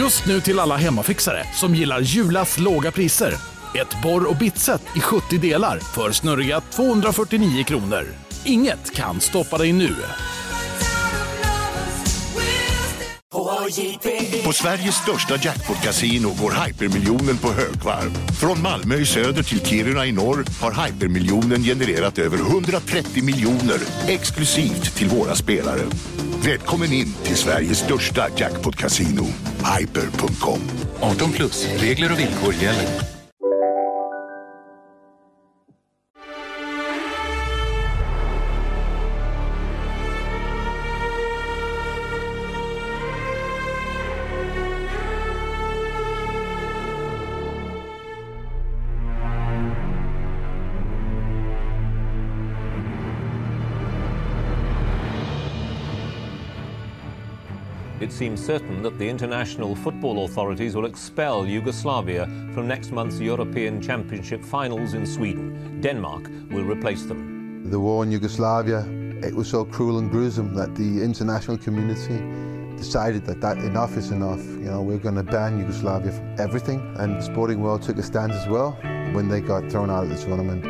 Just nu till alla hemmafixare som gillar Julas låga priser. Ett borr och bitset i 70 delar för snurriga 249 kronor. Inget kan stoppa dig nu. På Sveriges största jackpot-kasino går hypermiljonen på högvarv. Från Malmö i söder till Kiruna i norr har hypermiljonen genererat över 130 miljoner exklusivt till våra spelare. Välkommen in till Sveriges största jackpot-kasino, hyper.com. 18 plus, regler och villkor gäller. It seems certain that the international football authorities will expel Yugoslavia from next month's European Championship finals in Sweden. Denmark will replace them. The war in Yugoslavia, it was so cruel and gruesome that the international community decided that, that enough is enough. You know, we're going to ban Yugoslavia from everything. And the sporting world took a stand as well when they got thrown out of the tournament.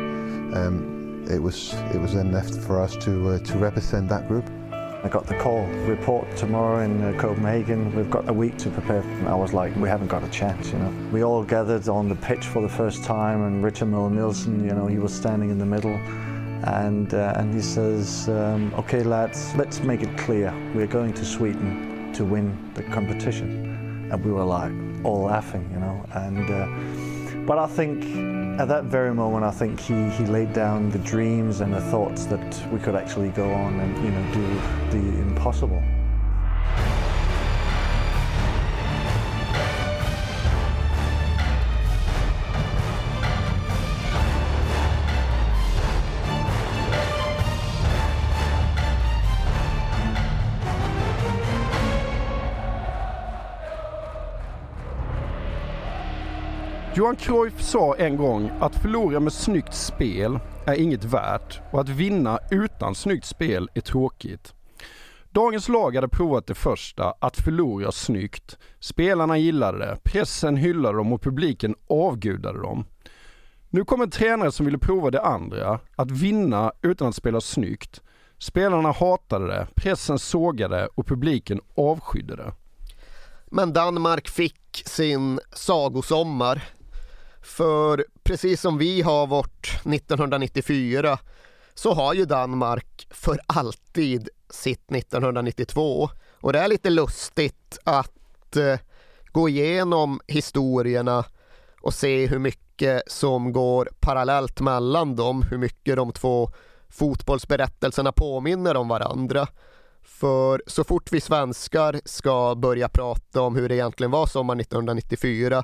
Um, it was it was then left for us to uh, to represent that group. I got the call, report tomorrow in uh, Copenhagen. We've got a week to prepare. I was like, we haven't got a chance, you know. We all gathered on the pitch for the first time, and Richard Miller Nielsen, you know, he was standing in the middle, and uh, and he says, um, "Okay, lads, let's make it clear. We're going to Sweden to win the competition." And we were like all laughing, you know. And uh, but I think at that very moment, I think he, he laid down the dreams and the thoughts that we could actually go on and you know do the impossible. Johan Cruyff sa en gång att förlora med snyggt spel är inget värt och att vinna utan snyggt spel är tråkigt. Dagens lag hade provat det första, att förlora snyggt. Spelarna gillade det, pressen hyllade dem och publiken avgudade dem. Nu kom en tränare som ville prova det andra, att vinna utan att spela snyggt. Spelarna hatade det, pressen sågade och publiken avskydde det. Men Danmark fick sin sagosommar. För precis som vi har vårt 1994 så har ju Danmark för alltid sitt 1992. Och det är lite lustigt att eh, gå igenom historierna och se hur mycket som går parallellt mellan dem, hur mycket de två fotbollsberättelserna påminner om varandra. För så fort vi svenskar ska börja prata om hur det egentligen var sommar 1994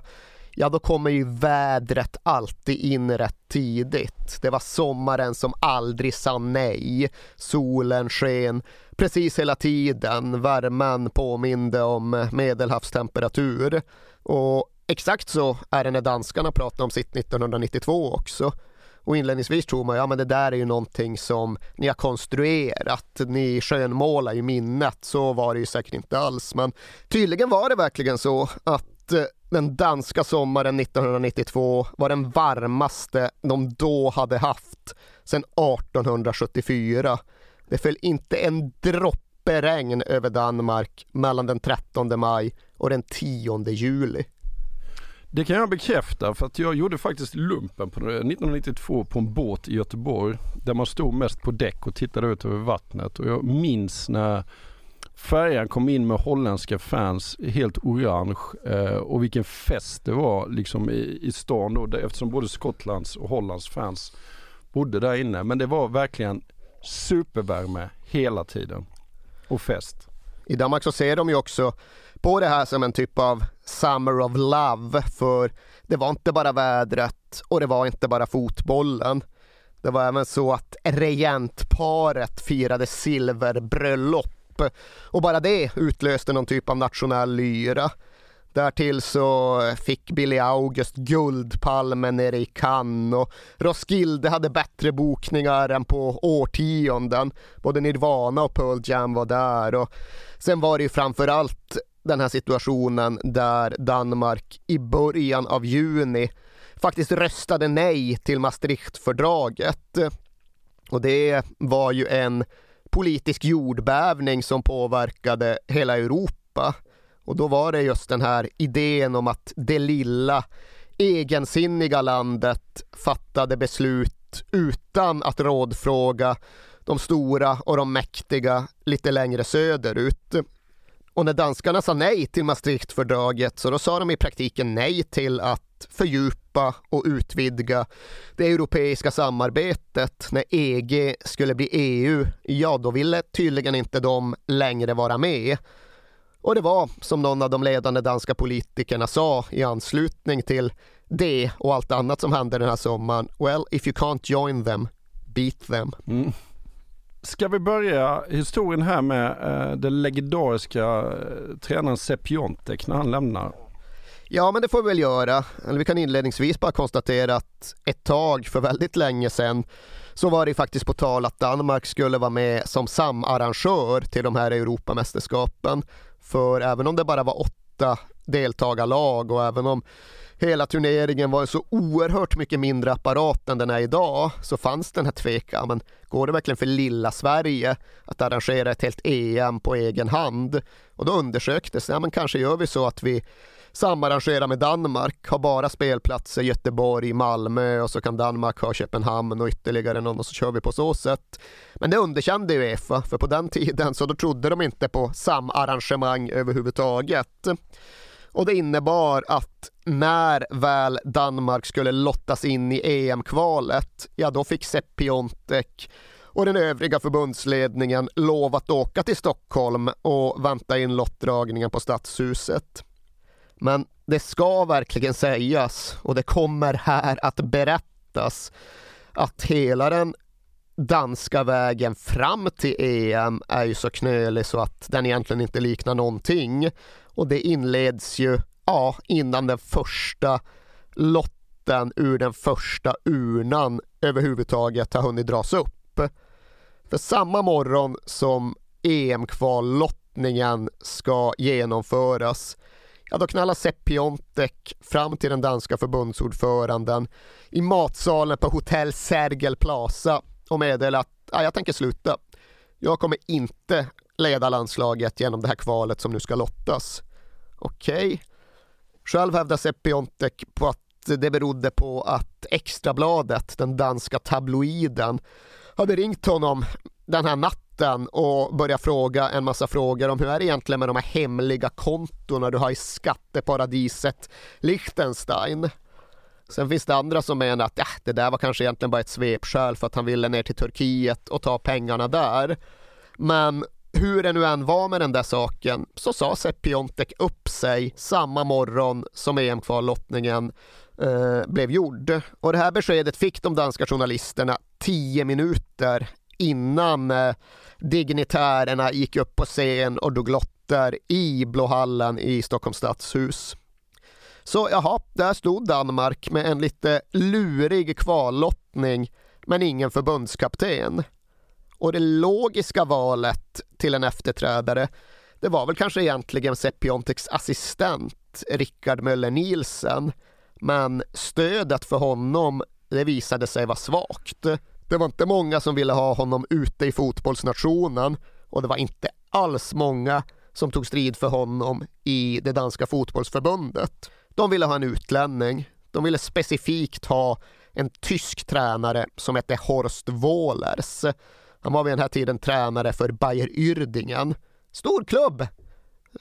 ja då kommer ju vädret alltid in rätt tidigt. Det var sommaren som aldrig sa nej. Solen sken precis hela tiden. Värmen påminde om medelhavstemperatur. Och exakt så är det när danskarna pratar om sitt 1992 också. Och inledningsvis tror man, ja men det där är ju någonting som ni har konstruerat, ni skönmålar ju minnet, så var det ju säkert inte alls. Men tydligen var det verkligen så att eh, den danska sommaren 1992 var den varmaste de då hade haft sedan 1874. Det föll inte en droppe regn över Danmark mellan den 13 maj och den 10 juli. Det kan jag bekräfta för att jag gjorde faktiskt lumpen på 1992 på en båt i Göteborg där man stod mest på däck och tittade ut över vattnet och jag minns när färjan kom in med holländska fans helt orange eh, och vilken fest det var liksom i, i stan då eftersom både Skottlands och Hollands fans bodde där inne. Men det var verkligen supervärme hela tiden och fest. I Danmark så ser de ju också på det här som en typ av Summer of Love för det var inte bara vädret och det var inte bara fotbollen. Det var även så att regentparet firade silverbröllop och bara det utlöste någon typ av nationell lyra. Därtill så fick Billy August Guldpalmen nere i Cannes och Roskilde hade bättre bokningar än på årtionden. Både Nirvana och Pearl Jam var där och sen var det ju framförallt den här situationen där Danmark i början av juni faktiskt röstade nej till Maastrichtfördraget. Och det var ju en politisk jordbävning som påverkade hela Europa. Och då var det just den här idén om att det lilla egensinniga landet fattade beslut utan att rådfråga de stora och de mäktiga lite längre söderut. Och när danskarna sa nej till Maastrichtfördraget så då sa de i praktiken nej till att fördjupa och utvidga det europeiska samarbetet. När EG skulle bli EU, ja då ville tydligen inte de längre vara med. Och det var som någon av de ledande danska politikerna sa i anslutning till det och allt annat som hände den här sommaren. Well, if you can't join them, beat them. Mm. Ska vi börja historien här med eh, den legendariska eh, tränaren Sepp Jontek när han lämnar? Ja, men det får vi väl göra. Eller vi kan inledningsvis bara konstatera att ett tag för väldigt länge sedan så var det faktiskt på tal att Danmark skulle vara med som samarrangör till de här Europamästerskapen. För även om det bara var åtta deltagarlag och även om hela turneringen var så oerhört mycket mindre apparat än den är idag så fanns den här tvekan. Men går det verkligen för lilla Sverige att arrangera ett helt EM på egen hand? Och då undersöktes, ja men kanske gör vi så att vi samarrangerar med Danmark, har bara spelplatser Göteborg, Malmö och så kan Danmark ha Köpenhamn och ytterligare någon och så kör vi på så sätt. Men det underkände Uefa, för på den tiden så då trodde de inte på samarrangemang överhuvudtaget. Och det innebar att när väl Danmark skulle lottas in i EM-kvalet, ja då fick Sepp Piontek och den övriga förbundsledningen lov att åka till Stockholm och vänta in lottdragningen på Stadshuset. Men det ska verkligen sägas och det kommer här att berättas att hela den danska vägen fram till EM är ju så knölig så att den egentligen inte liknar någonting. Och det inleds ju ja, innan den första lotten ur den första urnan överhuvudtaget har hunnit dras upp. För samma morgon som EM-kvallottningen ska genomföras Ja, då knallar Sepp Piontek fram till den danska förbundsordföranden i matsalen på hotell Sergel Plaza och meddelar att ja, jag tänker sluta. Jag kommer inte leda landslaget genom det här kvalet som nu ska lottas. Okej. Okay. Själv hävdar Sepp Piontek på att det berodde på att Extrabladet, den danska tabloiden, hade ringt honom den här natten och börja fråga en massa frågor om hur är det egentligen med de här hemliga kontona du har i skatteparadiset Liechtenstein. Sen finns det andra som menar att äh, det där var kanske egentligen bara ett svepskäl för att han ville ner till Turkiet och ta pengarna där. Men hur det nu än var med den där saken så sa Sepp Piontek upp sig samma morgon som EM-kvallottningen eh, blev gjord. Och det här beskedet fick de danska journalisterna tio minuter innan eh, dignitärerna gick upp på scen och drog lotter i Blåhallen i Stockholms stadshus. Så jaha, där stod Danmark med en lite lurig kvallottning men ingen förbundskapten. Och det logiska valet till en efterträdare det var väl kanske egentligen Sepiontics assistent Rickard Möller Nielsen. Men stödet för honom det visade sig vara svagt. Det var inte många som ville ha honom ute i fotbollsnationen och det var inte alls många som tog strid för honom i det danska fotbollsförbundet. De ville ha en utlänning. De ville specifikt ha en tysk tränare som hette Horst Wohlers. Han var vid den här tiden tränare för Bayer Uerdingen. Stor klubb!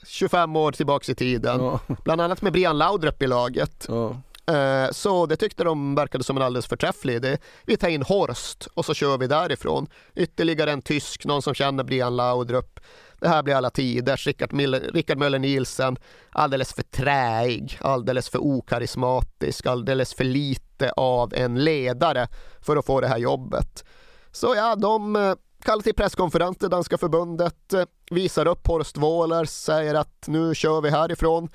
25 år tillbaks i tiden. Ja. Bland annat med Brian Laudrup i laget. Ja. Eh, så det tyckte de verkade som en alldeles förträfflig idé. Vi tar in Horst och så kör vi därifrån. Ytterligare en tysk, någon som känner Brian Laudrup. Det här blir alla tiders. Rickard, Rickard Möller Nielsen, alldeles för träig, alldeles för okarismatisk, alldeles för lite av en ledare för att få det här jobbet. Så ja, de eh, kallar till presskonferens, det danska förbundet, eh, visar upp Horst Wohler, säger att nu kör vi härifrån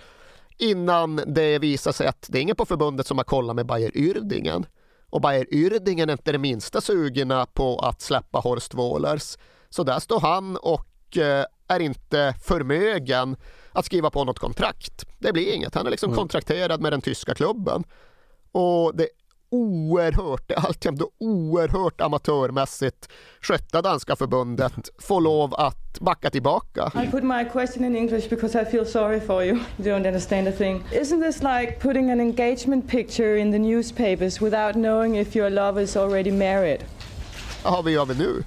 innan det visar sig att det är ingen på förbundet som har kollat med Bayer Uerdingen. Och Bayer Uerdingen är inte det minsta sugna på att släppa Horst Wohlers. Så där står han och eh, är inte förmögen att skriva på något kontrakt. Det blir inget. Han är liksom mm. kontrakterad med den tyska klubben. Och det oerhört, det är alltjämt oerhört amatörmässigt skötta danska förbundet får lov att backa tillbaka. I put my question in English because I feel sorry for you. You don't understand a thing. Isn't this like putting an engagement picture in the newspapers without knowing if your lover is already married? Ja, vad gör vi nu?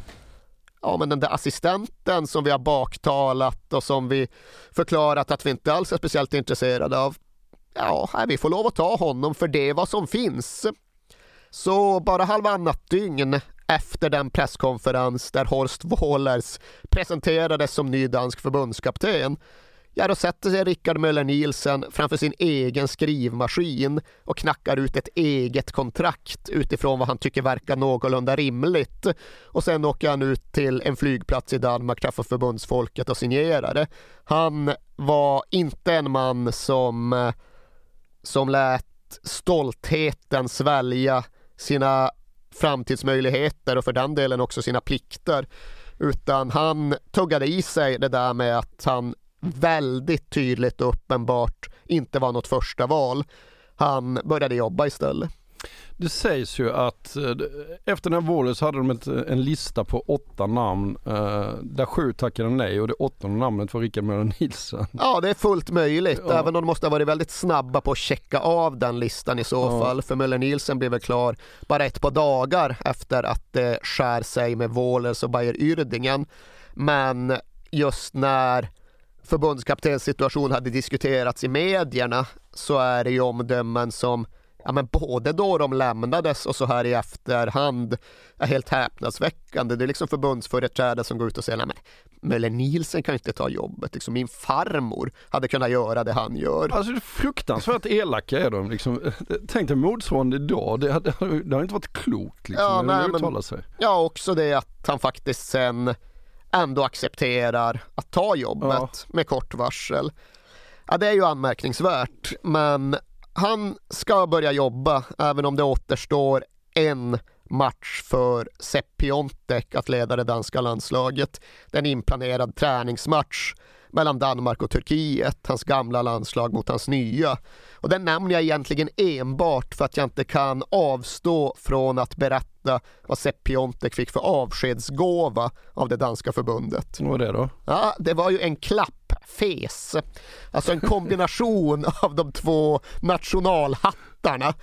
ja, men den där assistenten som vi har baktalat och som vi förklarat att vi inte alls är speciellt intresserade av. Ja, vi får lov att ta honom för det är vad som finns. Så bara halvannat dygn efter den presskonferens där Horst Wohlers presenterades som ny dansk förbundskapten Ja, då sätter sig Rickard Möller Nielsen framför sin egen skrivmaskin och knackar ut ett eget kontrakt utifrån vad han tycker verkar någorlunda rimligt. Och sen åker han ut till en flygplats i Danmark, träffar förbundsfolket och signerar det. Han var inte en man som, eh, som lät stoltheten svälja sina framtidsmöjligheter och för den delen också sina plikter. Utan han tuggade i sig det där med att han väldigt tydligt och uppenbart inte var något första val. Han började jobba istället. Det sägs ju att eh, efter den våren så hade de ett, en lista på åtta namn eh, där sju tackade nej och det åttonde namnet var Rickard Möller Nielsen. Ja det är fullt möjligt ja. även om de måste ha varit väldigt snabba på att checka av den listan i så ja. fall för Möller Nielsen blev väl klar bara ett par dagar efter att det skär sig med Wåhlers och Bayer Ürdingen. Men just när förbundskaptenens situation hade diskuterats i medierna så är det ju omdömen som ja, men både då de lämnades och så här i efterhand är helt häpnadsväckande. Det är liksom förbundsföreträdare som går ut och säger nej men Möller Nielsen kan inte ta jobbet. Liksom, min farmor hade kunnat göra det han gör. Alltså fruktansvärt elaka är de. Liksom, tänk dig motsvarande idag. Det, det, det har inte varit klokt liksom, ja, nej, men, sig. Ja, också det att han faktiskt sen ändå accepterar att ta jobbet ja. med kort varsel. Ja, det är ju anmärkningsvärt, men han ska börja jobba även om det återstår en match för Sepp Piontek att leda det danska landslaget. Det är en inplanerad träningsmatch mellan Danmark och Turkiet, hans gamla landslag mot hans nya. Och den nämner jag egentligen enbart för att jag inte kan avstå från att berätta vad Sepp Piontek fick för avskedsgåva av det danska förbundet. Vad var det då? Ja, det var ju en klappfes. Alltså en kombination av de två nationalhattarna.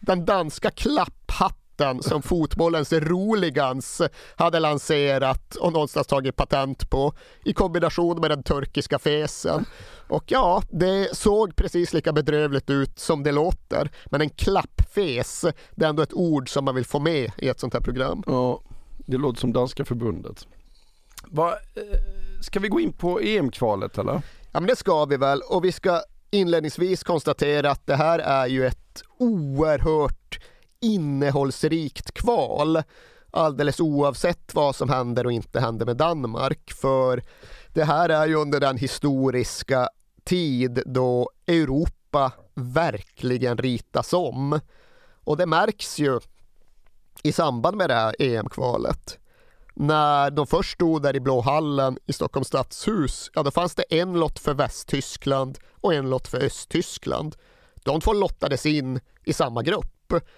Den danska klapphatten hatten som fotbollens roligans hade lanserat och någonstans tagit patent på i kombination med den turkiska fesen. Och ja, det såg precis lika bedrövligt ut som det låter. Men en klappfes, det är ändå ett ord som man vill få med i ett sånt här program. Ja, det låter som danska förbundet. Va, eh, ska vi gå in på EM-kvalet eller? Ja men det ska vi väl och vi ska inledningsvis konstatera att det här är ju ett oerhört innehållsrikt kval alldeles oavsett vad som händer och inte händer med Danmark. För det här är ju under den historiska tid då Europa verkligen ritas om. Och det märks ju i samband med det här EM-kvalet. När de först stod där i Blå hallen i Stockholms stadshus, ja då fanns det en lott för Västtyskland och en lott för Östtyskland. De två lottades in i samma grupp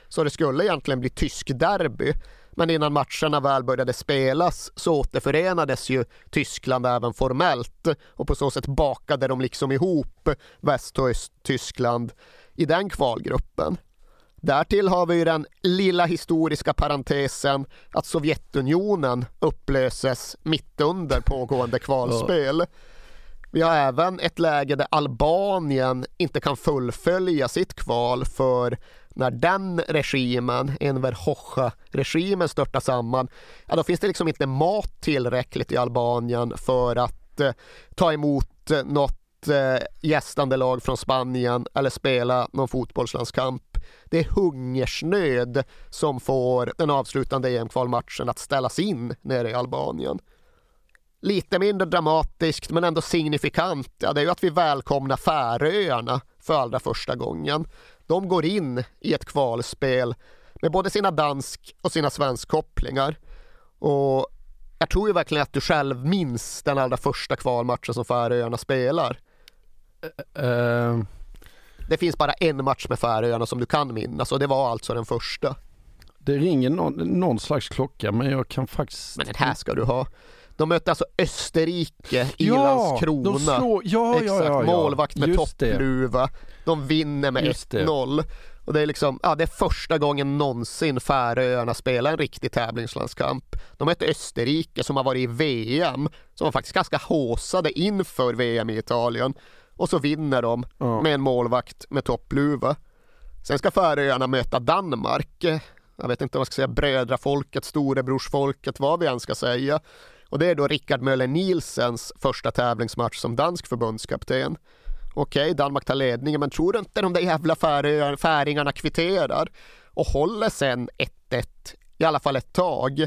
så det skulle egentligen bli tysk derby. Men innan matcherna väl började spelas så återförenades ju Tyskland även formellt och på så sätt bakade de liksom ihop Väst och Östtyskland i den kvalgruppen. Därtill har vi ju den lilla historiska parentesen att Sovjetunionen upplöses mitt under pågående kvalspel. Vi har även ett läge där Albanien inte kan fullfölja sitt kval för när den regimen, Enver Hoxha-regimen störtar samman, ja, då finns det liksom inte mat tillräckligt i Albanien för att eh, ta emot eh, något eh, gästande lag från Spanien eller spela någon fotbollslandskamp. Det är hungersnöd som får den avslutande EM-kvalmatchen att ställas in nere i Albanien. Lite mindre dramatiskt men ändå signifikant, ja, det är ju att vi välkomnar Färöarna för allra första gången. De går in i ett kvalspel med både sina dansk och sina svensk kopplingar. Och jag tror ju verkligen att du själv minns den allra första kvalmatchen som Färöarna spelar. Uh, det finns bara en match med Färöarna som du kan minnas och det var alltså den första. Det ringer någon, någon slags klocka men jag kan faktiskt... Men den här ska du ha. De mötte alltså Österrike i ja, Landskrona. Slår, ja, Exakt, ja, ja, ja. målvakt med toppluva. De vinner med 1-0. Och det är liksom, ja det är första gången någonsin Färöarna spelar en riktig tävlingslandskamp. De mötte Österrike som har varit i VM, som var faktiskt ganska håsade inför VM i Italien. Och så vinner de ja. med en målvakt med toppluva. Sen ska Färöarna möta Danmark. Jag vet inte om man ska säga brödrafolket, storebrorsfolket, vad vi än ska säga. Och det är då Rickard Möller Nielsens första tävlingsmatch som dansk förbundskapten. Okej, Danmark tar ledningen, men tror du inte de där jävla färingarna kvitterar och håller sen 1-1, i alla fall ett tag,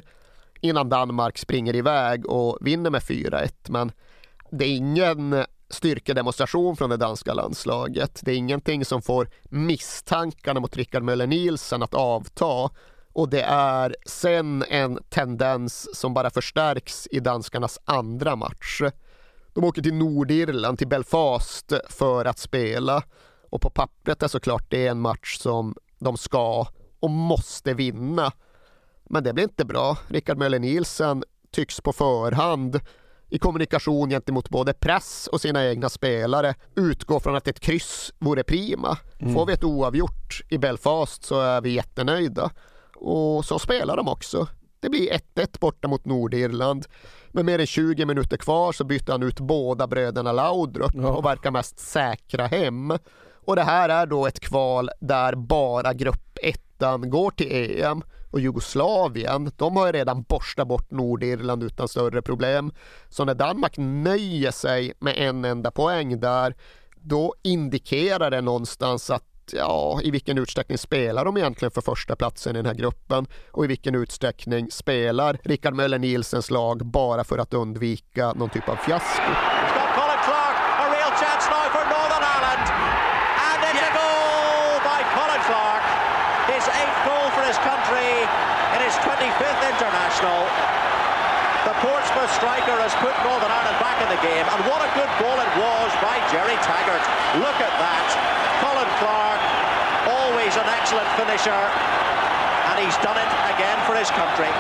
innan Danmark springer iväg och vinner med 4-1. Men det är ingen styrkedemonstration från det danska landslaget. Det är ingenting som får misstankarna mot Rickard Möller Nielsen att avta och det är sen en tendens som bara förstärks i danskarnas andra match. De åker till Nordirland, till Belfast för att spela och på pappret är såklart det en match som de ska och måste vinna. Men det blir inte bra. Rickard Möller Nielsen tycks på förhand i kommunikation gentemot både press och sina egna spelare utgå från att ett kryss vore prima. Mm. Får vi ett oavgjort i Belfast så är vi jättenöjda. Och så spelar de också. Det blir 1-1 borta mot Nordirland. Med mer än 20 minuter kvar så byter han ut båda bröderna Laudrup ja. och verkar mest säkra hem. Och det här är då ett kval där bara grupp ettan går till EM och Jugoslavien, de har ju redan borstat bort Nordirland utan större problem. Så när Danmark nöjer sig med en enda poäng där, då indikerar det någonstans att ja, i vilken utsträckning spelar de egentligen för första platsen i den här gruppen och i vilken utsträckning spelar Rickard Möller Nielsens lag bara för att undvika någon typ av fiasko. Striker has put Northern Ireland back in the game, and what a good ball it was by Jerry Taggart. Look at that. Colin Clark, always an excellent finisher, and he's done it again for his country.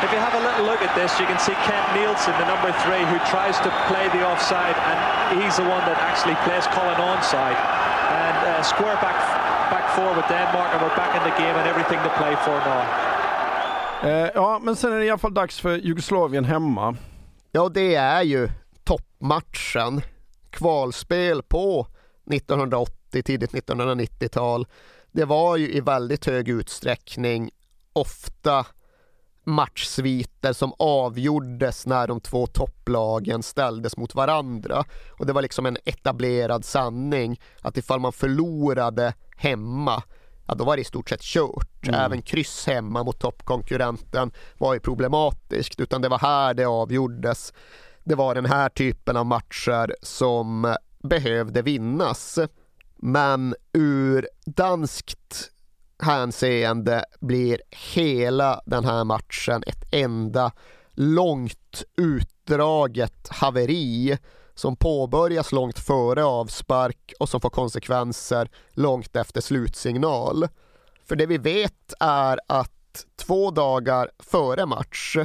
If you have a little look at this, you can see Kent Nielsen, the number three, who tries to play the offside, and he's the one that actually plays Colin onside. And uh, square back, back four with Denmark, and we're back in the game and everything to play for now. Eh, ja, men sen är det i alla fall dags för Jugoslavien hemma. Ja, det är ju toppmatchen. Kvalspel på 1980, tidigt 1990-tal. Det var ju i väldigt hög utsträckning ofta matchsviter som avgjordes när de två topplagen ställdes mot varandra. Och det var liksom en etablerad sanning att ifall man förlorade hemma ja, då var det i stort sett kört. Mm. Även kryss hemma mot toppkonkurrenten var ju problematiskt, utan det var här det avgjordes. Det var den här typen av matcher som behövde vinnas. Men ur danskt hänseende blir hela den här matchen ett enda långt utdraget haveri som påbörjas långt före avspark och som får konsekvenser långt efter slutsignal. För det vi vet är att två dagar före match,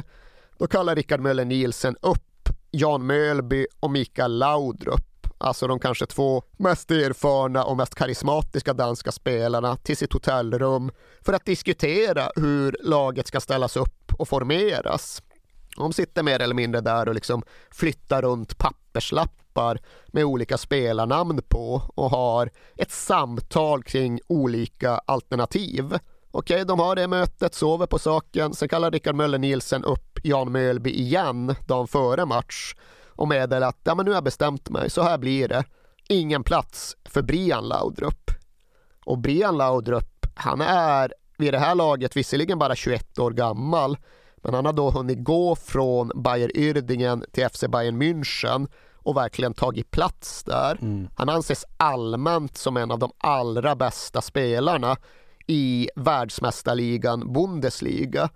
då kallar Rickard Möller Nielsen upp Jan Mölby och Mikael Laudrup alltså de kanske två mest erfarna och mest karismatiska danska spelarna till sitt hotellrum för att diskutera hur laget ska ställas upp och formeras. De sitter mer eller mindre där och liksom flyttar runt papperslappar med olika spelarnamn på och har ett samtal kring olika alternativ. Okej, de har det mötet, sover på saken. Sen kallar Rickard Möller Nielsen upp Jan Mölby igen dagen före match och meddelar att ja, men nu har jag bestämt mig, så här blir det. Ingen plats för Brian Laudrup. Och Brian Laudrup, han är vid det här laget visserligen bara 21 år gammal men han har då hunnit gå från Bayer Uerdingen till FC Bayern München och verkligen tagit plats där. Mm. Han anses allmänt som en av de allra bästa spelarna i världsmästarligan Bundesliga.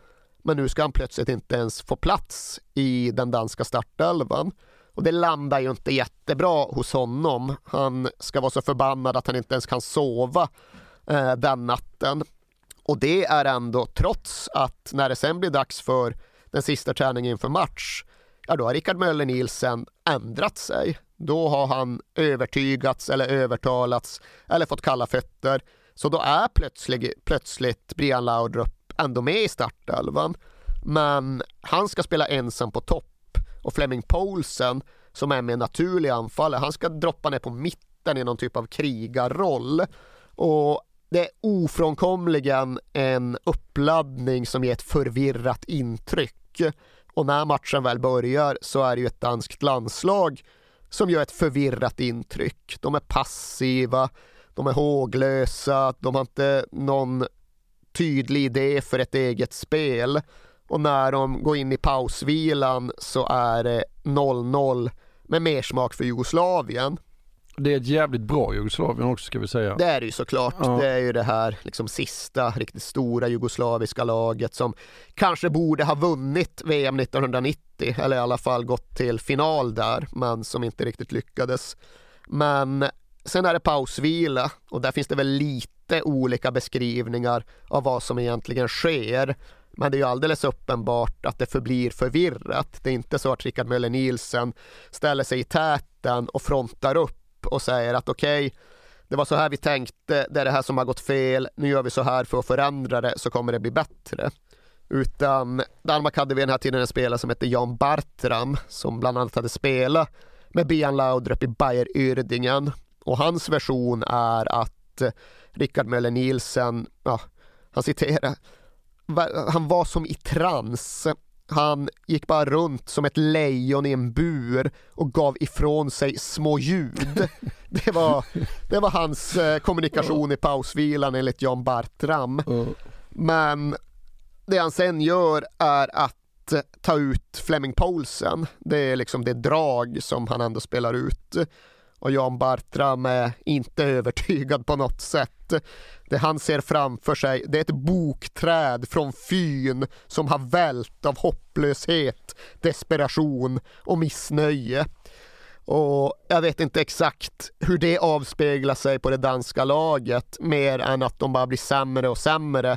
Men nu ska han plötsligt inte ens få plats i den danska startelvan. Och det landar ju inte jättebra hos honom. Han ska vara så förbannad att han inte ens kan sova eh, den natten. Och det är ändå trots att när det sen blir dags för den sista träningen inför match, ja då har Rickard Möller Nielsen ändrat sig. Då har han övertygats eller övertalats eller fått kalla fötter. Så då är plötsligt, plötsligt Brian Laudrup ändå med i startelvan. Men han ska spela ensam på topp och Fleming Poulsen som är med naturlig anfallare, han ska droppa ner på mitten i någon typ av krigarroll. Och det är ofrånkomligen en uppladdning som ger ett förvirrat intryck. Och när matchen väl börjar så är det ju ett danskt landslag som gör ett förvirrat intryck. De är passiva, de är håglösa, de har inte någon tydlig idé för ett eget spel. Och när de går in i pausvilan så är det 0-0 med mersmak för Jugoslavien. Det är ett jävligt bra Jugoslavien också ska vi säga. Det är det ju såklart. Ja. Det är ju det här liksom sista riktigt stora jugoslaviska laget som kanske borde ha vunnit VM 1990 eller i alla fall gått till final där men som inte riktigt lyckades. Men sen är det pausvila och där finns det väl lite olika beskrivningar av vad som egentligen sker. Men det är ju alldeles uppenbart att det förblir förvirrat. Det är inte så att Rickard Möller Nielsen ställer sig i täten och frontar upp och säger att okej, okay, det var så här vi tänkte, det är det här som har gått fel, nu gör vi så här för att förändra det så kommer det bli bättre. Utan Danmark hade vid den här tiden en spelare som hette Jan Bartram som bland annat hade spelat med Bian Laudrup i Bayer Yrdingen. och hans version är att eh, Rickard Möller Nielsen, ja, han citerar, han var som i trans han gick bara runt som ett lejon i en bur och gav ifrån sig små ljud. Det var, det var hans eh, kommunikation i pausvilan enligt Jan Bartram. Men det han sen gör är att ta ut Fleming Poulsen. Det är liksom det drag som han ändå spelar ut. Och Jan Bartram är inte övertygad på något sätt. Det han ser framför sig det är ett bokträd från Fyn som har vält av hopplöshet, desperation och missnöje. Och jag vet inte exakt hur det avspeglar sig på det danska laget mer än att de bara blir sämre och sämre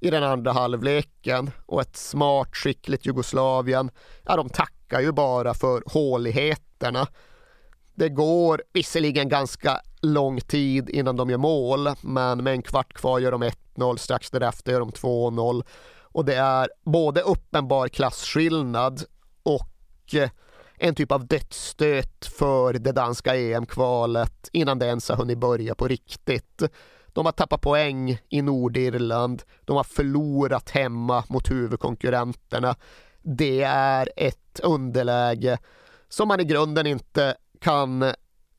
i den andra halvleken och ett smart, skickligt Jugoslavien, ja de tackar ju bara för håligheterna. Det går visserligen ganska lång tid innan de gör mål, men med en kvart kvar gör de 1-0, strax därefter gör de 2-0. Och det är både uppenbar klasskillnad och eh, en typ av dödsstöt för det danska EM-kvalet innan det ens har hunnit börja på riktigt. De har tappat poäng i Nordirland, de har förlorat hemma mot huvudkonkurrenterna. Det är ett underläge som man i grunden inte kan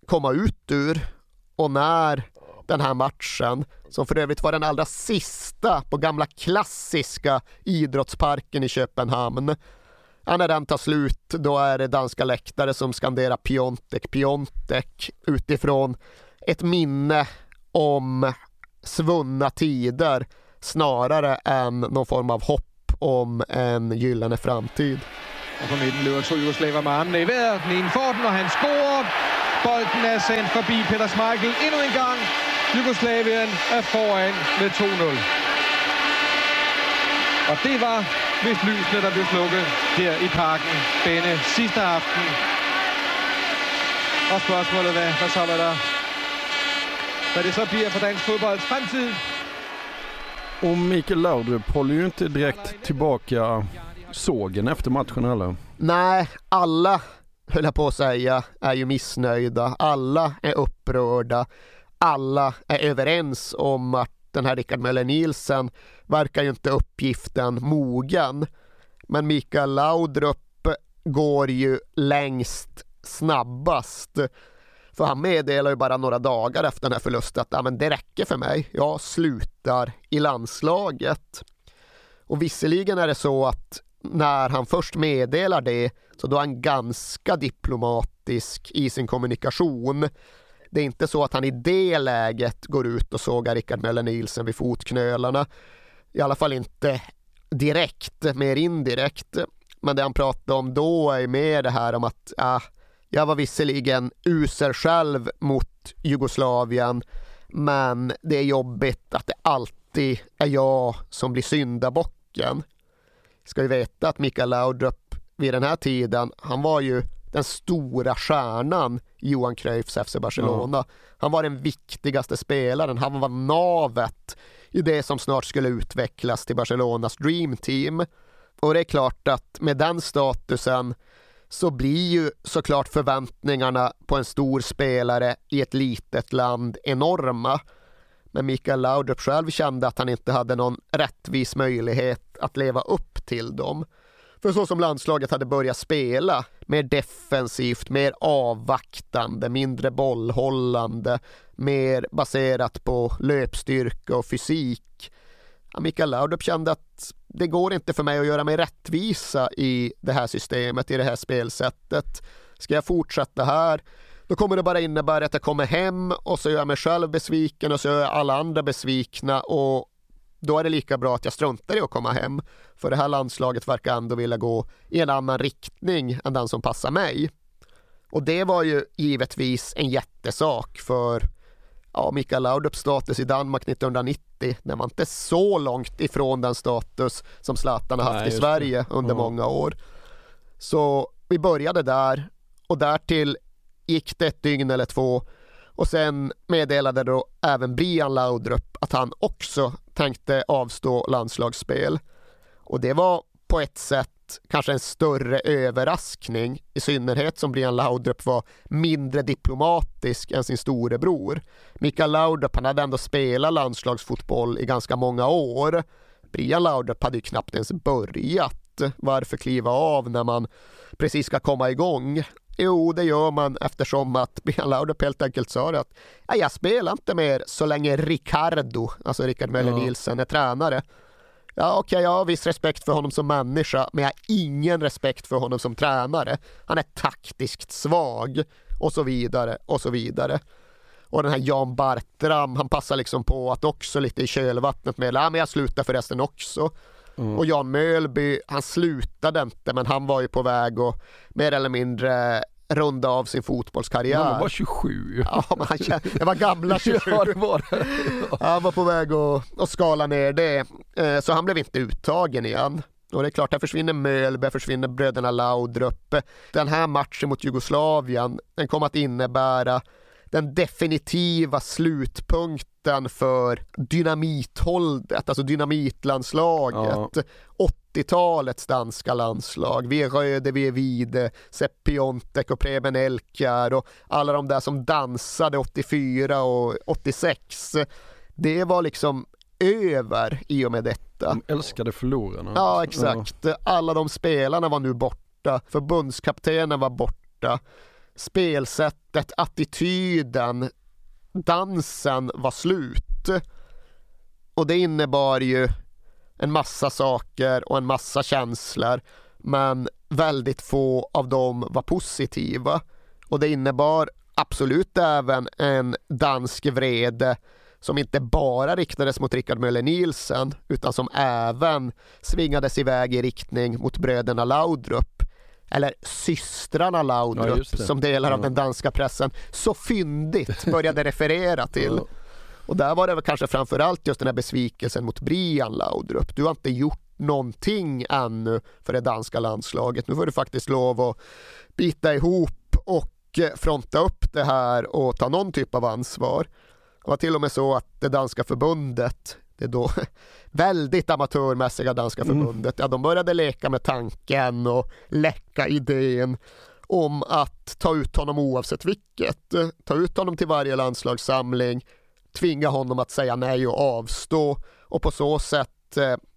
komma ut ur och när den här matchen, som för övrigt var den allra sista på gamla klassiska idrottsparken i Köpenhamn. Ja, när den tar slut, då är det danska läktare som skanderar Piontek, Piontek utifrån ett minne om svunna tider snarare än någon form av hopp om en gyllene framtid. Og på midten løber to jugoslaver med armene i vejret. Den ene får den, og han scorer. Bolden er sendt forbi Peter Schmeichel endnu en gang. Jugoslavien er foran med 2-0. Og det var vist lysene, der blev slukket her i parken denne sidste aften. Og spørgsmålet, hvad, hvad så var der, hvad det så bliver for dansk fodbolds fremtid. Och Mikael Laudrup håller ju inte direkt tillbaka sågen efter matchen eller? Nej, alla höll jag på att säga är ju missnöjda. Alla är upprörda. Alla är överens om att den här Rickard Möller Nielsen verkar ju inte uppgiften mogen. Men Mikael Laudrup går ju längst snabbast. För han meddelar ju bara några dagar efter den här förlusten att ah, men det räcker för mig. Jag slutar i landslaget. Och visserligen är det så att när han först meddelar det så då är han ganska diplomatisk i sin kommunikation. Det är inte så att han i det läget går ut och sågar Rickard Möller Nielsen vid fotknölarna. I alla fall inte direkt, mer indirekt. Men det han pratar om då är mer det här om att ja, Jag var visserligen usel själv mot Jugoslavien, men det är jobbigt att det alltid är jag som blir syndabocken. Ska ju veta att Mikael Laudrup vid den här tiden, han var ju den stora stjärnan i Johan Cruyffs FC Barcelona. Mm. Han var den viktigaste spelaren, han var navet i det som snart skulle utvecklas till Barcelonas Dream Team. Och det är klart att med den statusen så blir ju såklart förväntningarna på en stor spelare i ett litet land enorma. Men Mikael Laudrup själv kände att han inte hade någon rättvis möjlighet att leva upp till dem. För så som landslaget hade börjat spela, mer defensivt, mer avvaktande, mindre bollhållande, mer baserat på löpstyrka och fysik. Mikael Laudrup kände att det går inte för mig att göra mig rättvisa i det här systemet, i det här spelsättet. Ska jag fortsätta här, då kommer det bara innebära att jag kommer hem och så gör jag mig själv besviken och så gör jag alla andra besvikna och då är det lika bra att jag struntar i att komma hem. För det här landslaget verkar ändå vilja gå i en annan riktning än den som passar mig. Och det var ju givetvis en jättesak för ja, Mikael Laudrups status i Danmark 1990. Den var inte så långt ifrån den status som Zlatan har haft Nej, i Sverige under mm. många år. Så vi började där och därtill gick det ett dygn eller två och sen meddelade då även Brian Laudrup att han också tänkte avstå landslagsspel. Och det var på ett sätt kanske en större överraskning, i synnerhet som Brian Laudrup var mindre diplomatisk än sin storebror. Mikael Laudrup han hade ändå spelat landslagsfotboll i ganska många år. Brian Laudrup hade ju knappt ens börjat. Varför kliva av när man precis ska komma igång? Jo, det gör man eftersom att Brian Laudrup helt enkelt sa att jag spelar inte mer så länge Ricardo, alltså Rickard Möller Nielsen, är tränare. Ja, okej, okay, jag har viss respekt för honom som människa, men jag har ingen respekt för honom som tränare. Han är taktiskt svag och så vidare och så vidare. Och den här Jan Bartram, han passar liksom på att också lite i kölvattnet med, ja men jag slutar förresten också. Mm. Och Jan Mölby, han slutade inte men han var ju på väg att mer eller mindre runda av sin fotbollskarriär. Han var 27. Ja, men han, det var gamla 27. ja, det var det. Han var på väg att, att skala ner det. Eh, så han blev inte uttagen igen. Och det är klart, här försvinner Mölby, försvinner bröderna Laudrup. Den här matchen mot Jugoslavien, den kom att innebära den definitiva slutpunkten för dynamithållet, alltså dynamitlandslaget. Ja. 80-talets danska landslag. Vi är Röde, vi är Vide, Sepp Piontek och Preben Elkjær och alla de där som dansade 84 och 86. Det var liksom över i och med detta. De älskade förlorarna. Ja, exakt. Alla de spelarna var nu borta. Förbundskaptenen var borta spelsättet, attityden, dansen var slut. Och det innebar ju en massa saker och en massa känslor men väldigt få av dem var positiva. Och det innebar absolut även en dansk vrede som inte bara riktades mot Rickard Möller Nielsen utan som även svingades iväg i riktning mot bröderna Laudrup eller systrarna Laudrup ja, som delar av den danska pressen så fyndigt började referera till. Ja. Och där var det väl kanske framförallt just den här besvikelsen mot Brian Laudrup. Du har inte gjort någonting ännu för det danska landslaget. Nu får du faktiskt lov att bita ihop och fronta upp det här och ta någon typ av ansvar. Det var till och med så att det danska förbundet det då väldigt amatörmässiga danska mm. förbundet, ja de började leka med tanken och läcka idén om att ta ut honom oavsett vilket. Ta ut honom till varje landslagssamling, tvinga honom att säga nej och avstå och på så sätt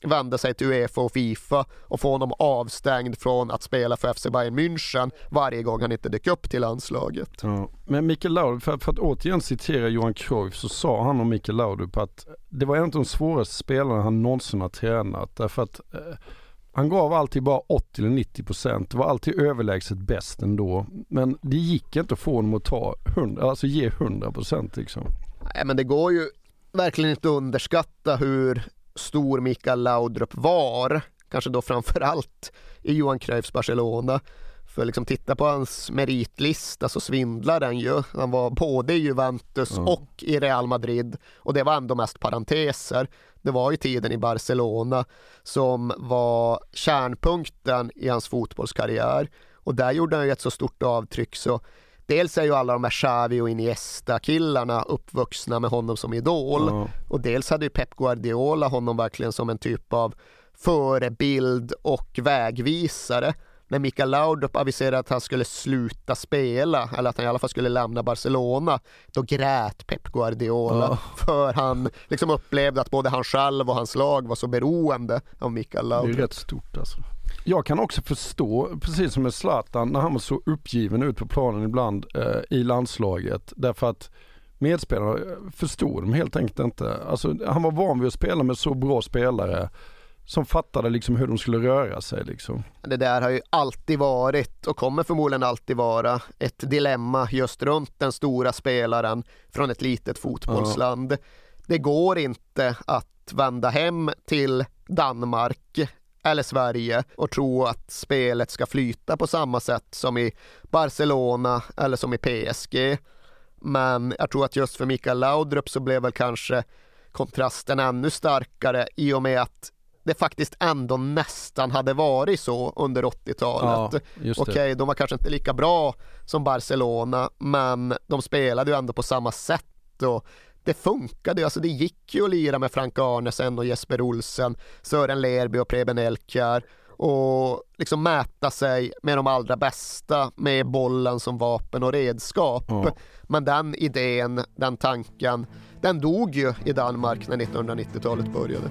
vända sig till Uefa och Fifa och få honom avstängd från att spela för FC Bayern München varje gång han inte dök upp till landslaget. Ja. Men Mikael Laudrup, för, för, att återigen citera Johan Cruyff så sa han om Mikael Laudrup att det var en av de svåraste spelarna han någonsin har tränat därför att eh, han gav alltid bara 80 eller 90 procent. Var alltid överlägset bäst ändå. Men det gick inte att få honom att ta 100, alltså ge 100 procent liksom. Nej men det går ju verkligen inte att underskatta hur stor Mikael Laudrup var, kanske då framförallt i Johan Cruyffs Barcelona. För liksom titta på hans meritlista så svindlar den ju. Han var både i Juventus Ja. och i Real Madrid och det var ändå mest parenteser. Det var ju tiden i Barcelona som var kärnpunkten i hans fotbollskarriär och där gjorde han ju ett så stort avtryck så Dels är ju alla de här Xavi och Iniesta-killarna uppvuxna med honom som idol Ja. och dels hade ju Pep Guardiola honom verkligen som en typ av förebild och vägvisare. När Mikael Laudrup aviserade att han skulle sluta spela, eller att han i alla fall skulle lämna Barcelona, då grät Pep Guardiola Ja. för han liksom upplevde att både han själv och hans lag var så beroende av Mikael Det är Laudrup. rätt stort alltså. Jag kan också förstå, precis som med Zlatan, när han var så uppgiven ut på planen ibland eh, i landslaget. Därför att medspelarna eh, förstod dem helt enkelt inte. Alltså, han var van vid att spela med så bra spelare som fattade liksom hur de skulle röra sig. Liksom. Det där har ju alltid varit och kommer förmodligen alltid vara ett dilemma just runt den stora spelaren från ett litet fotbollsland. Det går inte att vända hem till Danmark eller Sverige och tro att spelet ska flyta på samma sätt som i Barcelona eller som i PSG. Men jag tror att just för Mikael Laudrup så blev väl kanske kontrasten ännu starkare i och med att det faktiskt ändå nästan hade varit så under 80-talet. Ja. Okej, de var kanske inte lika bra som Barcelona, men de spelade ju ändå på samma sätt och det funkade ju, alltså det gick ju att lira med Frank Arnesen och Jesper Olsen, Sören Lerby och Preben Elkjær och liksom mäta sig med de allra bästa med bollen som vapen och redskap. Ja. Men den idén, den tanken, den dog ju i Danmark när 1990-talet började.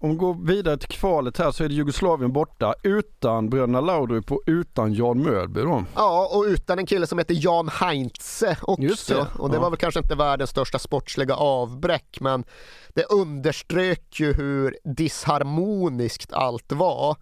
Om vi går vidare till kvalet här så är det Jugoslavien borta utan bröderna Laudrup och utan Jan Mölby då. Ja, och utan en kille som heter Jan Heinze Just också. det, Och det ja. var väl kanske inte världens största sportsliga avbräck, men det underströk ju hur disharmoniskt allt var.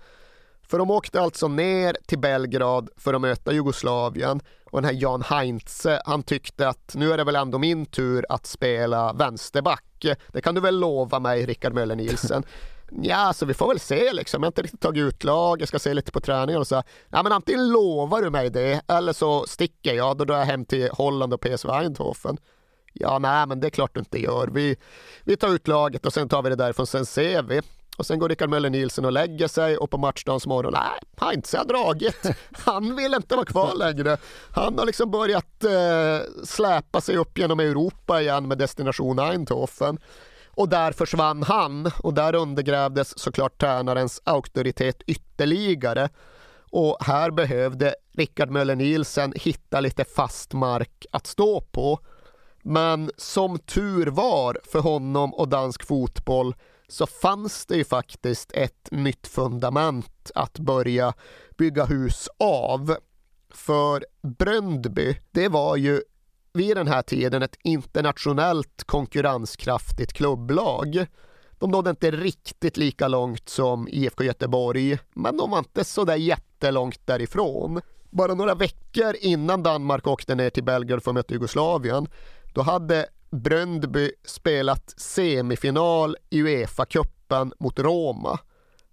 För de åkte alltså ner till Belgrad för att möta Jugoslavien och den här Jan Heinze, han tyckte att nu är det väl ändå min tur att spela vänsterback. Det kan du väl lova mig, Rickard Möller Nielsen. Ja, så vi får väl se liksom. Jag har inte riktigt tagit ut lag, jag ska se lite på träningar och så. Ja, men antingen lovar du mig det eller så sticker jag. Då drar jag hem till Holland och PSV Eindhoven. Ja, nej, men det är klart du inte gör. Vi, vi tar ut laget och sen tar vi det därifrån, sen ser vi. Och sen går Rickard Möller Nielsen och lägger sig och på matchdagens morgon, nej, Heinze har dragit. Han vill inte vara kvar längre. Han har liksom börjat eh, släpa sig upp genom Europa igen med destination Eindhoven. Och där försvann han och där undergrävdes såklart tränarens auktoritet ytterligare. Och här behövde Rickard Möller Nielsen hitta lite fast mark att stå på. Men som tur var för honom och dansk fotboll så fanns det ju faktiskt ett nytt fundament att börja bygga hus av. För Bröndby, det var ju vid den här tiden ett internationellt konkurrenskraftigt klubblag. De nådde inte riktigt lika långt som IFK Göteborg, men de var inte så där jättelångt därifrån. Bara några veckor innan Danmark åkte ner till Belgrad för att möta Jugoslavien, då hade Bröndby spelat semifinal i Uefa-cupen mot Roma.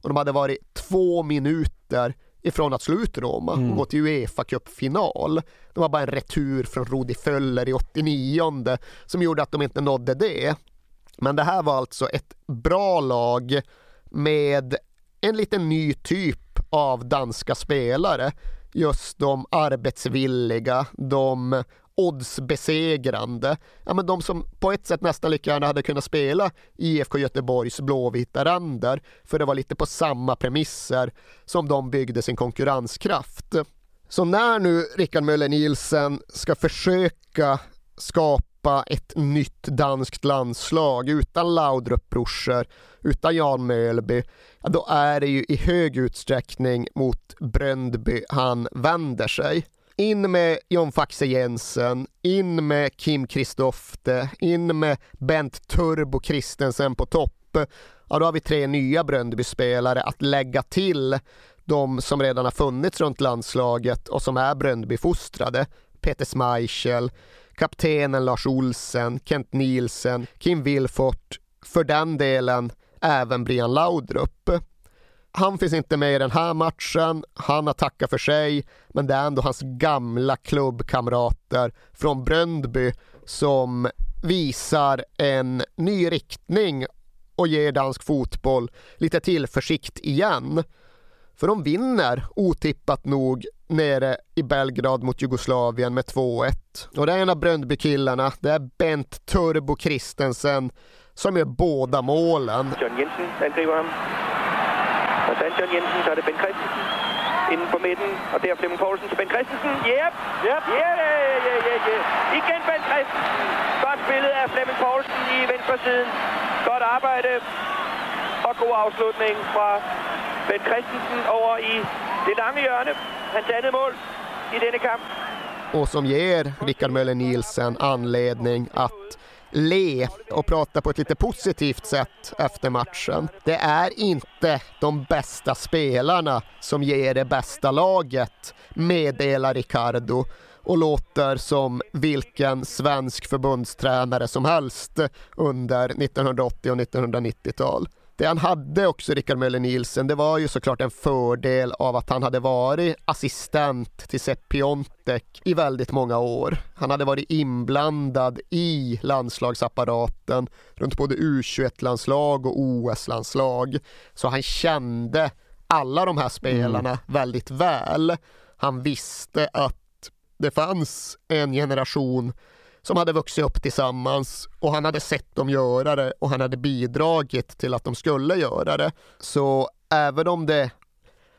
Och de hade varit två minuter ifrån att slå ut Roma mm. och gå till Uefa Cup-final. Det var bara en retur från Rudi Föller i 89 som gjorde att de inte nådde det. Men det här var alltså ett bra lag med en liten ny typ av danska spelare. Just de arbetsvilliga, de oddsbesegrande. Ja, men de som på ett sätt nästan lika gärna hade kunnat spela IFK Göteborgs blåvita ränder för det var lite på samma premisser som de byggde sin konkurrenskraft. Så när nu Rickard Möller Nielsen ska försöka skapa ett nytt danskt landslag utan Laudrup-brorsor, utan Jan Mölby, ja, då är det ju i hög utsträckning mot Bröndby han vänder sig. In med John Faxe Jensen, in med Kim Kristofte, in med Bent Turbo Kristensen på topp. Ja, då har vi tre nya Bröndby-spelare att lägga till de som redan har funnits runt landslaget och som är Bröndby-fostrade. Peter Schmeichel, kaptenen Lars Olsen, Kent Nielsen, Kim Wilfort, för den delen även Brian Laudrup. Han finns inte med i den här matchen, han har tackat för sig, men det är ändå hans gamla klubbkamrater från Bröndby som visar en ny riktning och ger dansk fotboll lite tillförsikt igen. För de vinner otippat nog nere i Belgrad mot Jugoslavien med 2-1. Och det är en av Bröndby-killarna, det är Bent Turbo Kristensen som gör båda målen. John Jensen Og John Jensen, så er det Ben Christensen inden på midten, og der Flemming Poulsen til Ben Christensen. Yep, yep, ja, ja, ja, ja, ja. Igen Ben Christensen. Godt spillet af Flemming Poulsen i venstre siden. Godt arbejde og god afslutning fra Ben Christensen over i det lange hjørne. Hans andet mål i denne kamp. Och som ger Rickard Möller Nielsen anledning att le och prata på ett lite positivt sätt efter matchen. Det är inte de bästa spelarna som ger det bästa laget, meddelar Ricardo och låter som vilken svensk förbundstränare som helst under 1980 och 1990-tal. Det han hade också, Rickard Möller Nielsen, det var ju såklart en fördel av att han hade varit assistent till Sepp Piontek i väldigt många år. Han hade varit inblandad i landslagsapparaten runt både U21-landslag och OS-landslag. Så han kände alla de här spelarna mm. väldigt väl. Han visste att det fanns en generation som hade vuxit upp tillsammans och han hade sett dem göra det och han hade bidragit till att de skulle göra det. Så även om det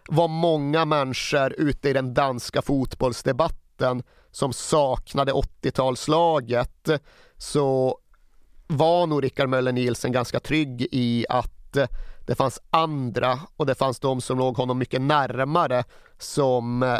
var många människor ute i den danska fotbollsdebatten som saknade 80-talslaget så var nog Rickard Möller Nielsen ganska trygg i att det fanns andra och det fanns de som låg honom mycket närmare som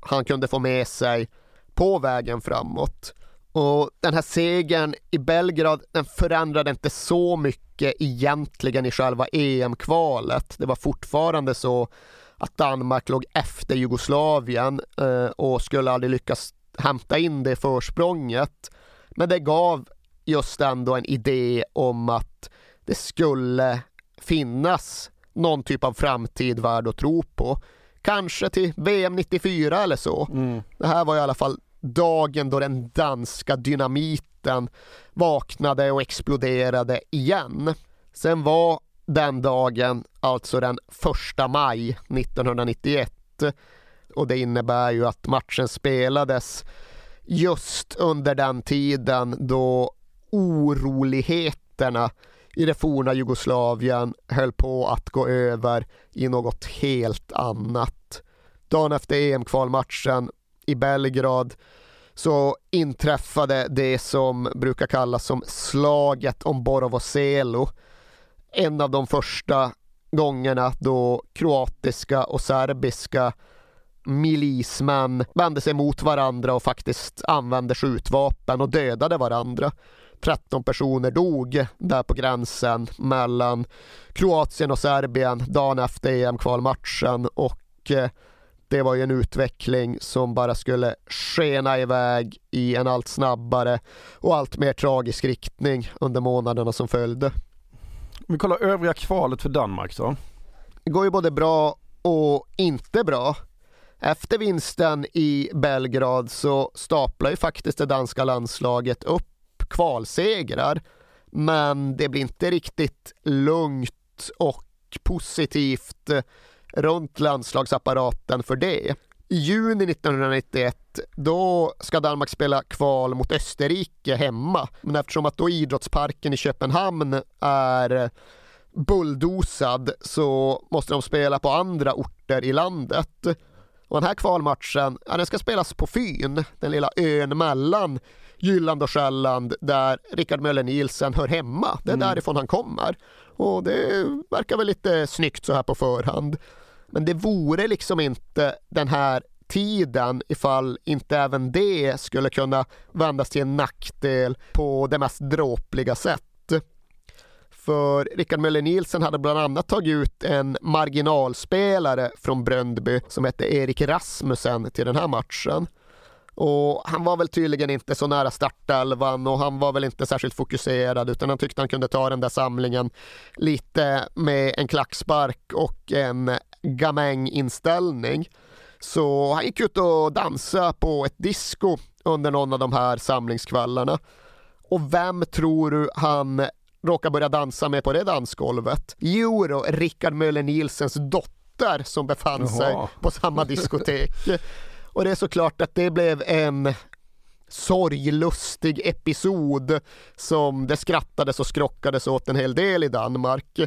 han kunde få med sig på vägen framåt. Och den här segern i Belgrad, den förändrade inte så mycket egentligen i själva EM-kvalet. Det var fortfarande så att Danmark låg efter Jugoslavien eh, och skulle aldrig lyckas hämta in det försprånget. Men det gav just ändå en idé om att det skulle finnas någon typ av framtid värd att tro på. Kanske till VM 94 eller så. Mm. Det här var i alla fall dagen då den danska dynamiten vaknade och exploderade igen. Sen var den dagen alltså den första maj 1991 och det innebär ju att matchen spelades just under den tiden då oroligheterna i det forna Jugoslavien höll på att gå över i något helt annat. Dagen efter EM-kvalmatchen i Belgrad så inträffade det som brukar kallas som slaget om Borovo Selo. En av de första gångerna då kroatiska och serbiska milismän vände sig mot varandra och faktiskt använde skjutvapen och dödade varandra. 13 personer dog där på gränsen mellan Kroatien och Serbien dagen efter EM-kvalmatchen och eh, det var ju en utveckling som bara skulle skena iväg i en allt snabbare och allt mer tragisk riktning under månaderna som följde. Om vi kollar övriga kvalet för Danmark då. Det går ju både bra och inte bra. Efter vinsten i Belgrad så staplar ju faktiskt det danska landslaget upp kvalsegrar. Men det blir inte riktigt lugnt och positivt runt landslagsapparaten för det. I juni 1991 då ska Danmark spela kval mot Österrike hemma. Men eftersom att då idrottsparken i Köpenhamn är bulldosad så måste de spela på andra orter i landet. Och den här kvalmatchen, ja, den ska spelas på Fyn, den lilla ön mellan Jylland och Själland där Rickard Möller Nielsen hör hemma. Det är mm. därifrån han kommer. Och det verkar väl lite snyggt så här på förhand. Men det vore liksom inte den här tiden ifall inte även det skulle kunna vändas till en nackdel på det mest dråpliga sätt. För Rickard Möller Nielsen hade bland annat tagit ut en marginalspelare från Bröndby som hette Erik Rasmussen till den här matchen. Och han var väl tydligen inte så nära startelvan och han var väl inte särskilt fokuserad utan han tyckte han kunde ta den där samlingen lite med en klackspark och en gamäng-inställning. Så han gick ut och dansade på ett disco under någon av de här samlingskvällarna. Och vem tror du han råkar börja dansa med på det dansgolvet? Jo då, Rickard Möller Nielsens dotter som befann Jaha. sig på samma diskotek. Och det är såklart att det blev en sorglustig episod som det skrattades och skrockades åt en hel del i Danmark.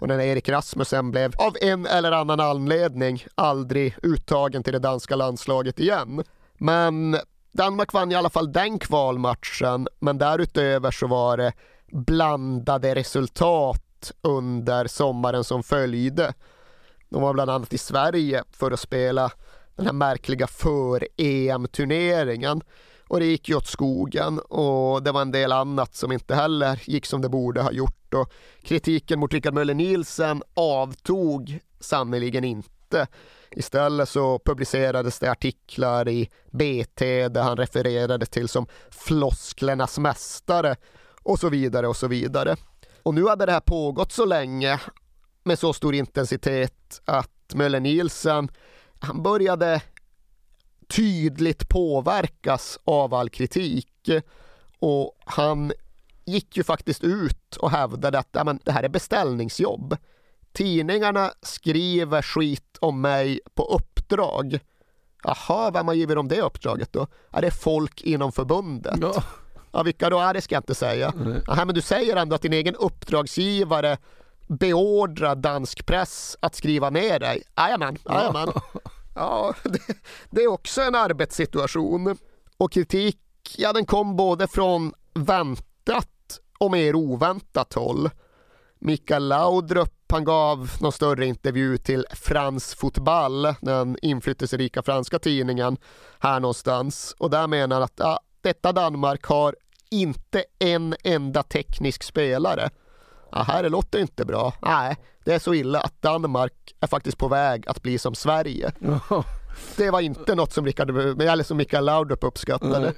Och när Erik Rasmussen blev av en eller annan anledning aldrig uttagen till det danska landslaget igen. Men Danmark vann i alla fall den kvalmatchen, men därutöver så var det blandade resultat under sommaren som följde. De var bland annat i Sverige för att spela den här märkliga för-EM-turneringen. Och det gick ju åt skogen och det var en del annat som inte heller gick som det borde ha gjort. Och kritiken mot Rickard Möller Nielsen avtog sannerligen inte. Istället så publicerades det artiklar i BT där han refererades till som flosklernas mästare och så vidare och så vidare. Och nu hade det här pågått så länge med så stor intensitet att Möller Nielsen han började tydligt påverkas av all kritik och han gick ju faktiskt ut och hävdade att ja, men, det här är beställningsjobb. Tidningarna skriver skit om mig på uppdrag. Jaha, vem har givit dem det uppdraget då? Är det folk inom förbundet? Ja. ja vilka då? är det ska jag inte säga. Aha, men du säger ändå att din egen uppdragsgivare beordrar dansk press att skriva ner dig. Jajamän, jajamän. Ja, det, det är också en arbetssituation. Och kritik, ja den kom både från väntat och mer oväntat håll. Mikael Laudrup han gav någon större intervju till Frans Fotboll, den inflytelserika franska tidningen här någonstans. Och där menar han att ja, detta Danmark har inte en enda teknisk spelare. Ja, här låter inte bra. Nej, det är så illa att Danmark är faktiskt på väg att bli som Sverige. Det var inte något som, Rickard, eller som Mikael Laudrup uppskattade.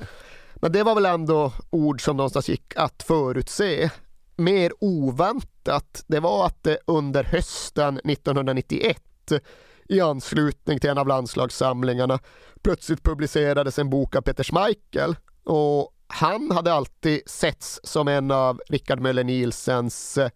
Men det var väl ändå ord som någonstans gick att förutse. mer oväntat, det var att det under hösten 1991 i anslutning till en av landslagssamlingarna plötsligt publicerades en bok av Peter Schmeichel och han hade alltid setts som en av Rickard Möller Nielsens eh,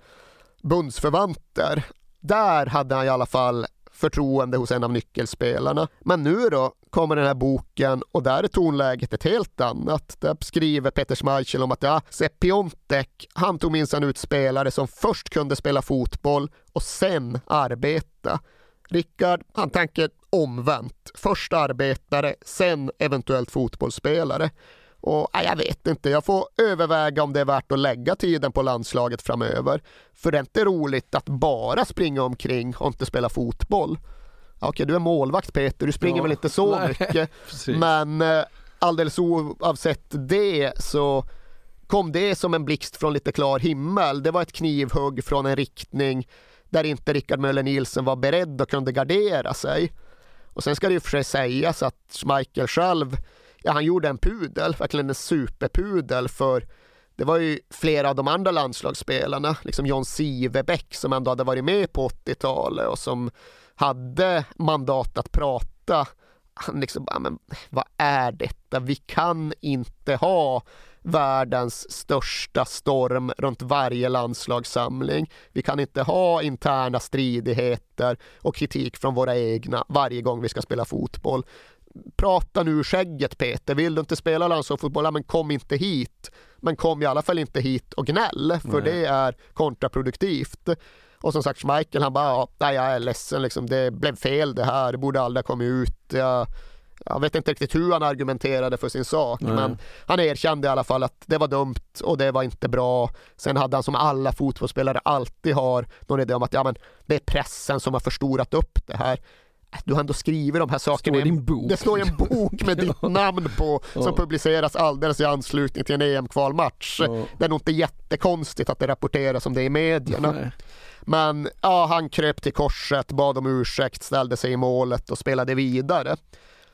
bundsförvanter. Där hade han i alla fall förtroende hos en av nyckelspelarna. Men nu då kommer den här boken och där är tonläget ett helt annat. Där skriver Peter Schmeichel om att ja, Sepp Piontek, han tog minsann ut spelare som först kunde spela fotboll och sen arbeta. Rickard, han tänker omvänt. Först arbetare, sen eventuellt fotbollsspelare. Och nej, jag vet inte, jag får överväga om det är värt att lägga tiden på landslaget framöver. För det är inte roligt att bara springa omkring och inte spela fotboll. Okej, du är målvakt Peter, du springer ja, väl inte så nej, mycket. Precis. Men eh, alldeles oavsett det så kom det som en blixt från lite klar himmel. Det var ett knivhugg från en riktning där inte Rickard Möller Nielsen var beredd och kunde gardera sig. Och sen ska det ju för sig sägas att Schmeichel själv ja, han gjorde en pudel, verkligen en superpudel för det var ju flera av de andra landslagsspelarna, liksom John Sivebäck som ändå hade varit med på 80-talet och som hade mandat att prata. Han liksom bara, men vad är detta? Vi kan inte ha världens största storm runt varje landslagssamling. Vi kan inte ha interna stridigheter och kritik från våra egna varje gång vi ska spela fotboll prata nu ur skägget Peter, vill du inte spela landslagsfotboll, ja, men kom inte hit. Men kom i alla fall inte hit och gnäll, för Nej. det är kontraproduktivt. Och som sagt, Michael han bara, ja, jag är ledsen, liksom, det blev fel det här, det borde aldrig ha kommit ut. Jag, jag vet inte riktigt hur han argumenterade för sin sak, Nej. men han erkände i alla fall att det var dumt och det var inte bra. Sen hade han som alla fotbollsspelare alltid har någon idé om att ja, men det är pressen som har förstorat upp det här du har ändå skrivit de här sakerna. Det står i din bok. Det står i en bok med ditt namn på som publiceras alldeles i anslutning till en EM-kvalmatch. Det är nog inte jättekonstigt att det rapporteras om det i medierna. Nej. Men ja, han kröp till korset, bad om ursäkt, ställde sig i målet och spelade vidare.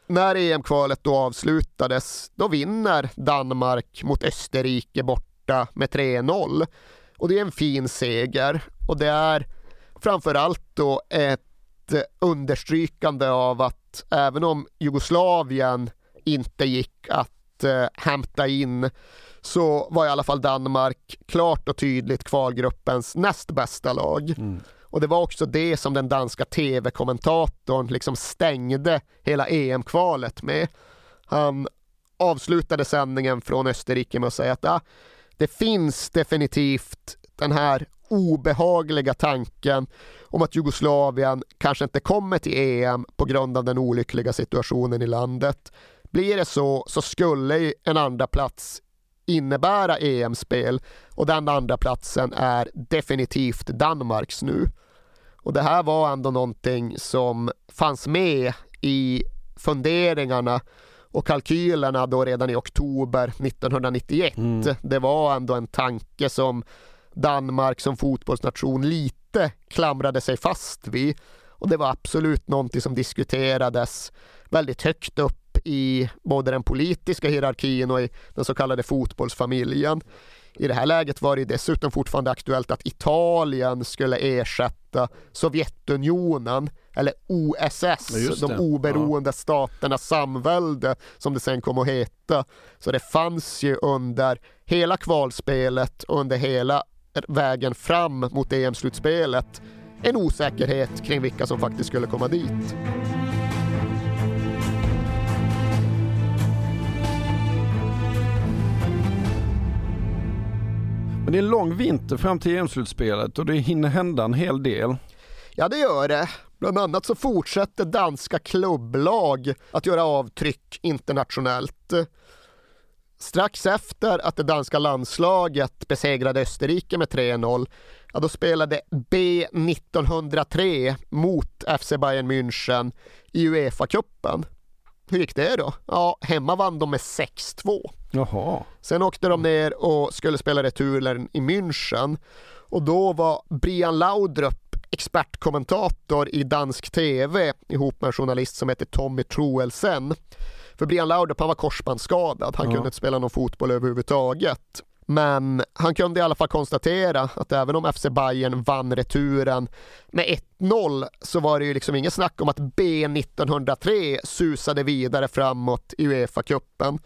När EM-kvalet då avslutades, då vinner Danmark mot Österrike borta med 3-0. Och det är en fin seger och det är framförallt då ett understrykande av att även om Jugoslavien inte gick att eh, hämta in så var i alla fall Danmark klart och tydligt kvalgruppens näst bästa lag. Mm. Och det var också det som den danska tv-kommentatorn liksom stängde hela EM-kvalet med. Han avslutade sändningen från Österrike med att säga att ah, det finns definitivt den här obehagliga tanken om att Jugoslavien kanske inte kommer till EM på grund av den olyckliga situationen i landet. Blir det så, så skulle en andra plats innebära EM-spel och den andra platsen är definitivt Danmarks nu. Och det här var ändå någonting som fanns med i funderingarna och kalkylerna då redan i oktober 1991. Mm. Det var ändå en tanke som Danmark som fotbollsnation lite klamrade sig fast vid. Och det var absolut någonting som diskuterades väldigt högt upp i både den politiska hierarkin och i den så kallade fotbollsfamiljen. I det här läget var det dessutom fortfarande aktuellt att Italien skulle ersätta Sovjetunionen eller OSS, de oberoende ja. staternas samvälde som det sen kom att heta. Så det fanns ju under hela kvalspelet och under hela vägen fram mot EM-slutspelet en osäkerhet kring vilka som faktiskt skulle komma dit. Men det är en lång vinter fram till EM-slutspelet och det hinner hända en hel del. Ja, det gör det. Bland annat så fortsätter danska klubblag att göra avtryck internationellt. Strax efter att det danska landslaget besegrade Österrike med 3-0, ja, då spelade B 1903 mot FC Bayern München i Uefa-cupen. Hur gick det då? Ja, hemma vann de med 6-2. Jaha. Sen åkte de ner och skulle spela returen i München och då var Brian Laudrup expertkommentator i dansk TV ihop med en journalist som heter Tommy Troelsen. För Brian Laudrup han var korsbandsskadad, han ja. kunde inte spela någon fotboll överhuvudtaget. Men han kunde i alla fall konstatera att även om FC Bayern vann returen med 1-0 så var det ju liksom inget snack om att B1903 susade vidare framåt i Uefa-cupen.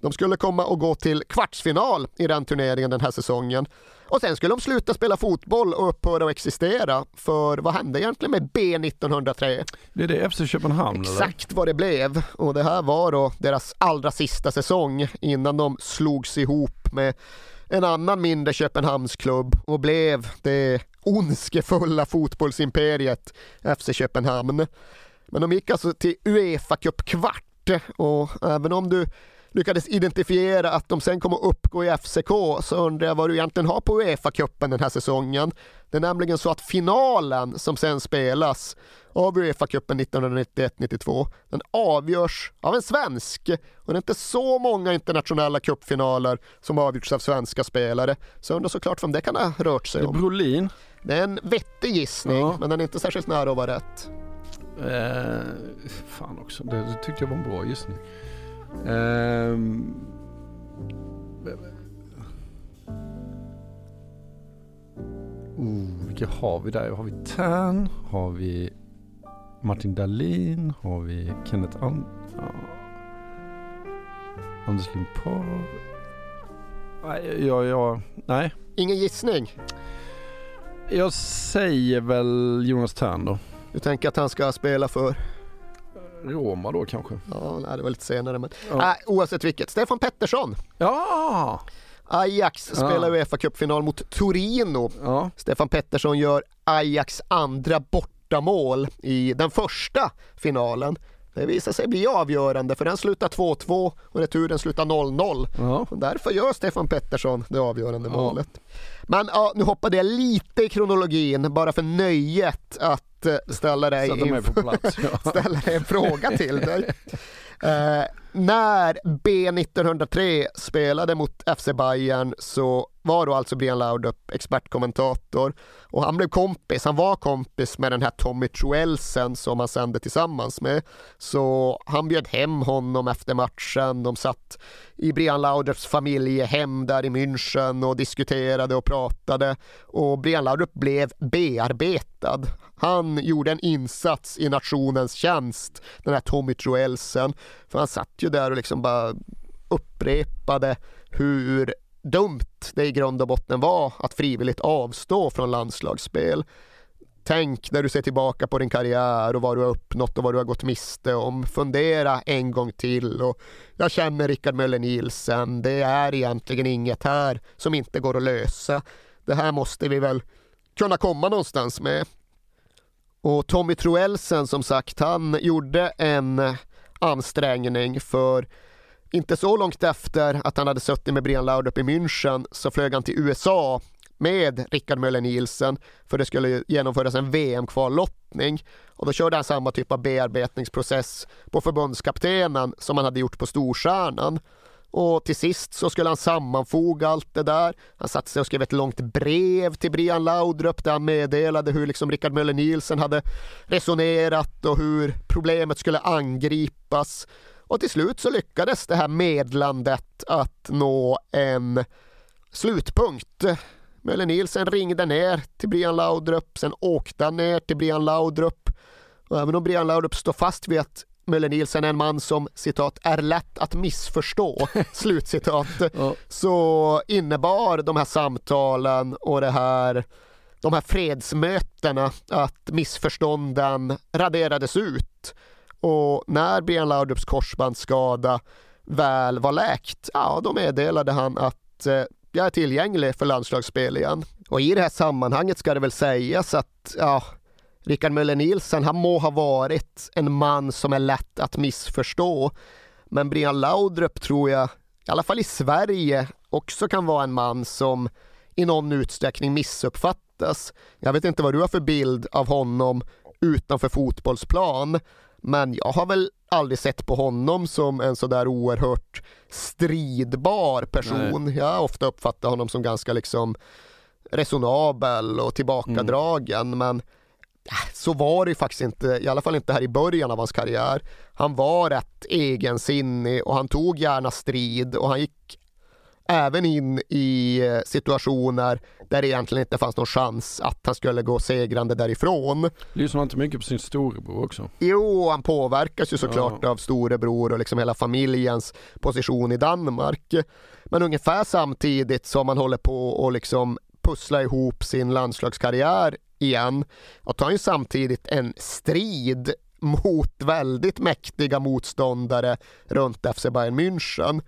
De skulle komma och gå till kvartsfinal i den turneringen den här säsongen. Och sen skulle de sluta spela fotboll och upphöra att existera. För vad hände egentligen med B1903? Det är det FC Köpenhamn Exakt eller? vad det blev. Och det här var då deras allra sista säsong innan de slogs ihop med en annan mindre Köpenhamnsklubb och blev det ondskefulla fotbollsimperiet FC Köpenhamn. Men de gick alltså till Uefa Cup kvart och även om du lyckades identifiera att de sen kommer uppgå i FCK så undrar jag vad du egentligen har på Uefa-cupen den här säsongen. Det är nämligen så att finalen som sen spelas av Uefa-cupen 1991-92 den avgörs av en svensk och det är inte så många internationella cupfinaler som avgjorts av svenska spelare. Så jag undrar såklart vem det kan ha rört sig om. Brolin? Det är en vettig gissning ja. men den är inte särskilt nära att vara rätt. Eh, fan också, det, det tyckte jag var en bra gissning. Um, oh, vilka har vi där? Har vi Tern? Har vi Martin Dahlin? Har vi Kenneth And ja. Anders Limpar? Nej, ja, ja, nej. Ingen gissning? Jag säger väl Jonas Tern då. Du tänker att han ska spela för? Roma då kanske? Ja, nej, det var lite senare men ja. äh, oavsett vilket. Stefan Pettersson. Ja! Ajax spelar ja. Uefa Cup-final mot Torino. Ja. Stefan Pettersson gör Ajax andra bortamål i den första finalen. Det visar sig bli avgörande för den slutar 2-2 och returen slutar 0-0. Ja. därför gör Stefan Pettersson det avgörande ja. målet. Men ja, nu hoppade jag lite i kronologin bara för nöjet att ställa dig, plats, ja. ställa dig en fråga till dig. Eh, när B1903 spelade mot FC Bayern så var då alltså Brian Laudrup expertkommentator och han blev kompis, han var kompis med den här Tommy Truelsen som han sände tillsammans med. Så han bjöd hem honom efter matchen, de satt i Brian Laudrups familjehem där i München och diskuterade och pratade och Brian Laudrup blev bearbetad. Han gjorde en insats i nationens tjänst, den här Tommy Truelsen, för han satt ju där och liksom bara upprepade hur dumt det i grund och botten var att frivilligt avstå från landslagsspel. Tänk när du ser tillbaka på din karriär och vad du har uppnått och vad du har gått miste om. Fundera en gång till och jag känner Rickard Möller Nielsen. Det är egentligen inget här som inte går att lösa. Det här måste vi väl kunna komma någonstans med. Och Tommy Troelsen som sagt, han gjorde en ansträngning för inte så långt efter att han hade suttit med Brian Laudrup i München så flög han till USA med Rickard Möller Nielsen för det skulle genomföras en VM-kvallottning och då körde han samma typ av bearbetningsprocess på förbundskaptenen som han hade gjort på Storstjärnan. Och till sist så skulle han sammanfoga allt det där. Han satte sig och skrev ett långt brev till Brian Laudrup där han meddelade hur liksom Rickard Möller Nielsen hade resonerat och hur problemet skulle angripas. Och till slut så lyckades det här medlandet att nå en slutpunkt. Möller Nielsen ringde ner till Brian Laudrup, sen åkte han ner till Brian Laudrup. Och även om Brian Laudrup står fast vid att Möller Nielsen är en man som citat är lätt att missförstå, slutcitat, ja. så innebar de här samtalen och det här, de här fredsmötena att missförstånden raderades ut. Och när Brian Laudrups korsbandsskada väl var läkt, ja då meddelade han att eh, jag är tillgänglig för landslagsspel igen. Och i det här sammanhanget ska det väl sägas att ja, Rickard Möller Nielsen, han må ha varit en man som är lätt att missförstå. Men Brian Laudrup tror jag, i alla fall i Sverige, också kan vara en man som i någon utsträckning missuppfattas. Jag vet inte vad du har för bild av honom utanför fotbollsplan, men jag har väl aldrig sett på honom som en sådär oerhört stridbar person. Nej. Jag har ofta uppfattat honom som ganska liksom resonabel och tillbakadragen, mm. men äh, så var det ju faktiskt inte, i alla fall inte här i början av hans karriär. Han var rätt egensinnig och han tog gärna strid och han gick även in i eh, situationer där det egentligen inte fanns någon chans att han skulle gå segrande därifrån. Lyssnar han inte mycket på sin storebror också? Jo, han påverkas ju såklart ja. av storebror och liksom hela familjens position i Danmark. Men ungefär samtidigt som man håller på att liksom pussla ihop sin landslagskarriär igen och tar ju samtidigt en strid mot väldigt mäktiga motståndare runt FC Bayern München.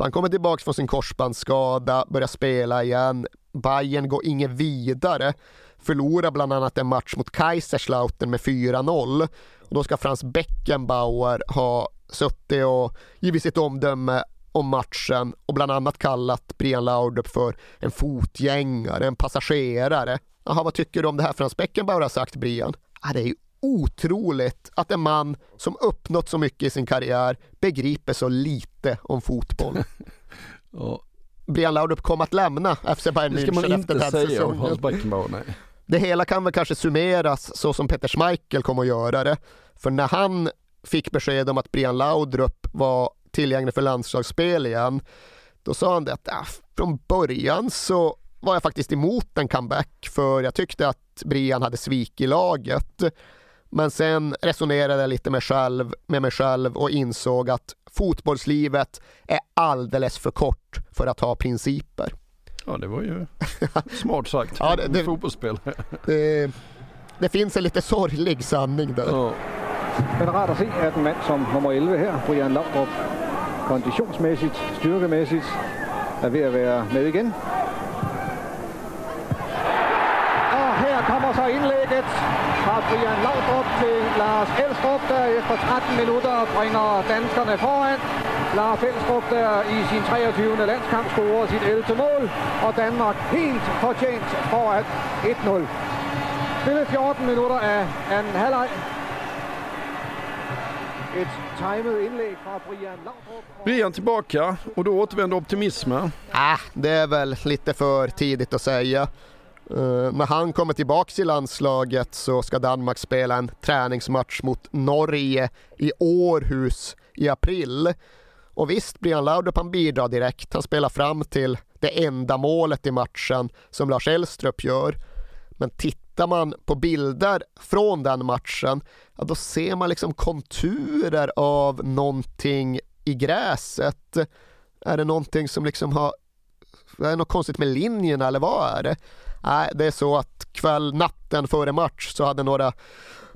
Så han kommer tillbaka från sin korsbandsskada, börjar spela igen. Bayern går inget vidare. Förlorar bland annat en match mot Kaiserslautern med 4-0. Och då ska Frans Beckenbauer ha suttit och givit sitt omdöme om matchen och bland annat kallat Brian Laudrup för en fotgängare, en passagerare. Jaha, vad tycker du om det här Frans Beckenbauer har sagt Brian? Ah, det är ju otroligt att en man som uppnått så mycket i sin karriär begriper så lite om fotboll. ja. Brian Laudrup kom att lämna FC Bayern München efter den här säsongen. Det hela kan väl kanske summeras så som Peter Schmeichel kom att göra det. För när han fick besked om att Brian Laudrup var tillgänglig för landslagsspel igen, då sa han det att äh, från början så var jag faktiskt emot en comeback för jag tyckte att Brian hade svikit laget. Men sen resonerade jag lite med, själv, med mig själv och insåg att fotbollslivet är alldeles för kort för att ha principer. Ja, det var ju smart sagt. ja, det, det, fotbollsspelare. Det, det, finns en lite sorglig sanning där. Ja. Men rart att se att en man som nummer 11 här, Brian Laudrup, konditionsmässigt, styrkemässigt, är vid att vara med igen. Och här kommer så inlägget fra Brian Laudrup til Lars Elstrup, der efter 13 minutter bringer danskerne foran. Lars Elstrup, der i sin 23. landskamp scorer sit 11. mål, og Danmark helt fortjent foran 1-0. Spillet 14 minutter af anden halvleg. Ett timet inlägg från Brian Laudrup. Brian tillbaka och då återvänder optimismen. Ah, det är väl lite för tidigt att säga. Uh, när han kommer tillbaka i landslaget så ska Danmark spela en träningsmatch mot Norge i Århus i april. Och visst, Brian Laudrup han bidrar direkt. Han spelar fram till det enda målet i matchen som Lars Elstrup gör. Men tittar man på bilder från den matchen, ja, då ser man liksom konturer av någonting i gräset. Är det någonting som liksom har, är det något konstigt med linjerna eller vad är det? Nej, det är så att kväll, natten före match så hade några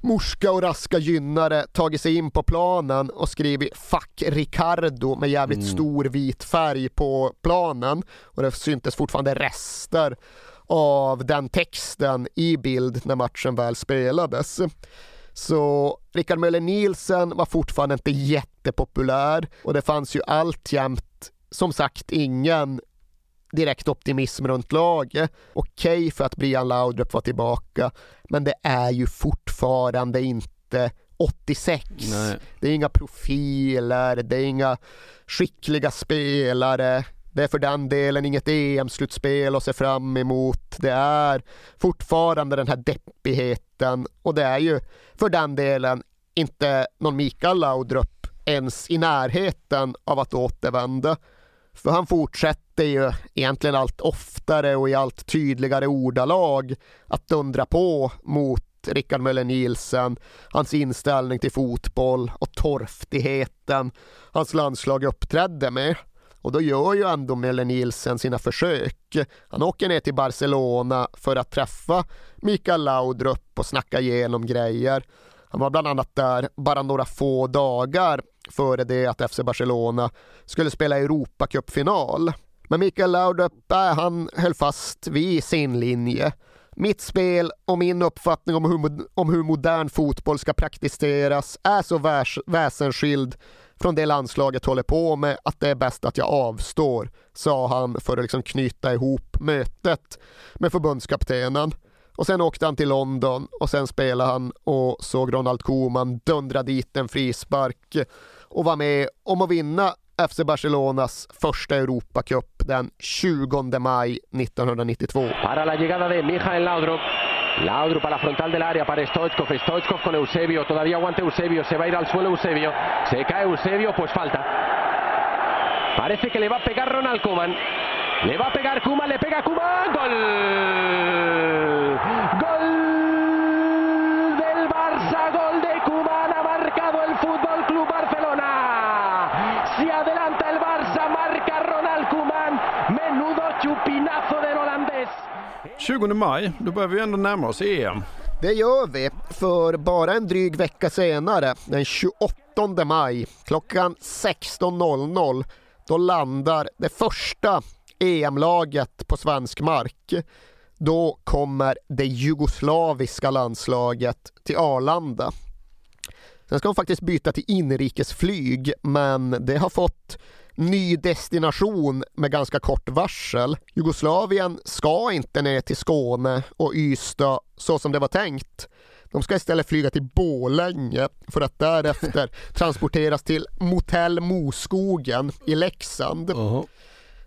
morska och raska gynnare tagit sig in på planen och skrivit “Fuck Ricardo” med jävligt mm. stor vit färg på planen och det syntes fortfarande rester av den texten i bild när matchen väl spelades. Så Rickard Möller Nielsen var fortfarande inte jättepopulär och det fanns ju alltjämt som sagt ingen direkt optimism runt laget. Okej okay för att Brian Laudrup var tillbaka, men det är ju fortfarande inte 86. Nej. Det är inga profiler, det är inga skickliga spelare. Det är för den delen inget EM-slutspel att se fram emot. Det är fortfarande den här deppigheten och det är ju för den delen inte någon Mikael Laudrup ens i närheten av att återvända. För han fortsätter ju egentligen allt oftare och i allt tydligare ordalag att dundra på mot Rickard Möller Nielsen, hans inställning till fotboll och torftigheten hans landslag uppträdde med. Och då gör ju ändå Möller Nielsen sina försök. Han åker ner till Barcelona för att träffa Mikael Laudrup och snacka igenom grejer. Han var bland annat där bara några få dagar före det att FC Barcelona skulle spela Europacupfinal. Men Mikael Laudrup, äh, han höll fast vid sin linje. Mitt spel och min uppfattning om hur, om hur modern fotboll ska praktiseras är så väs väsensskild från det landslaget håller på med att det är bäst att jag avstår, sa han för att liksom knyta ihop mötet med förbundskaptenen. Och sen åkte han till London och sen spelade han och såg Ronald Koeman dundra dit en frispark och var med om att vinna FC Barcelonas första Europacup den 20 maj 1992. Para la llegada de Mijael Laudrup. Laudrup a la frontal del área para Stoichkov. Stoichkov con Eusebio. Todavía aguanta Eusebio. Se va a ir al suelo Eusebio. Se cae Eusebio, pues falta. Parece que le va a pegar Ronald Koeman. Le va a pegar Koeman, le pega Koeman. ¡Gol! ¡Gol del Barça! ¡Gol de Koeman! Ha marcado el Fútbol Club Barcelona. Se adelanta el Barça, marca Ronald Koeman. Menudo chupinazo del holandés. 20 maj, då börjar vi ändå närma oss EM. Det gör vi, för bara en dryg vecka senare, den 28 maj, klockan 16.00, då landar det första EM-laget på svensk mark. Då kommer det jugoslaviska landslaget till Arlanda. Sen ska de faktiskt byta till inrikesflyg, men det har fått ny destination med ganska kort varsel. Jugoslavien ska inte ner till Skåne och Ystad så som det var tänkt. De ska istället flyga till Bålänge för att därefter transporteras till Motell Moskogen i Leksand.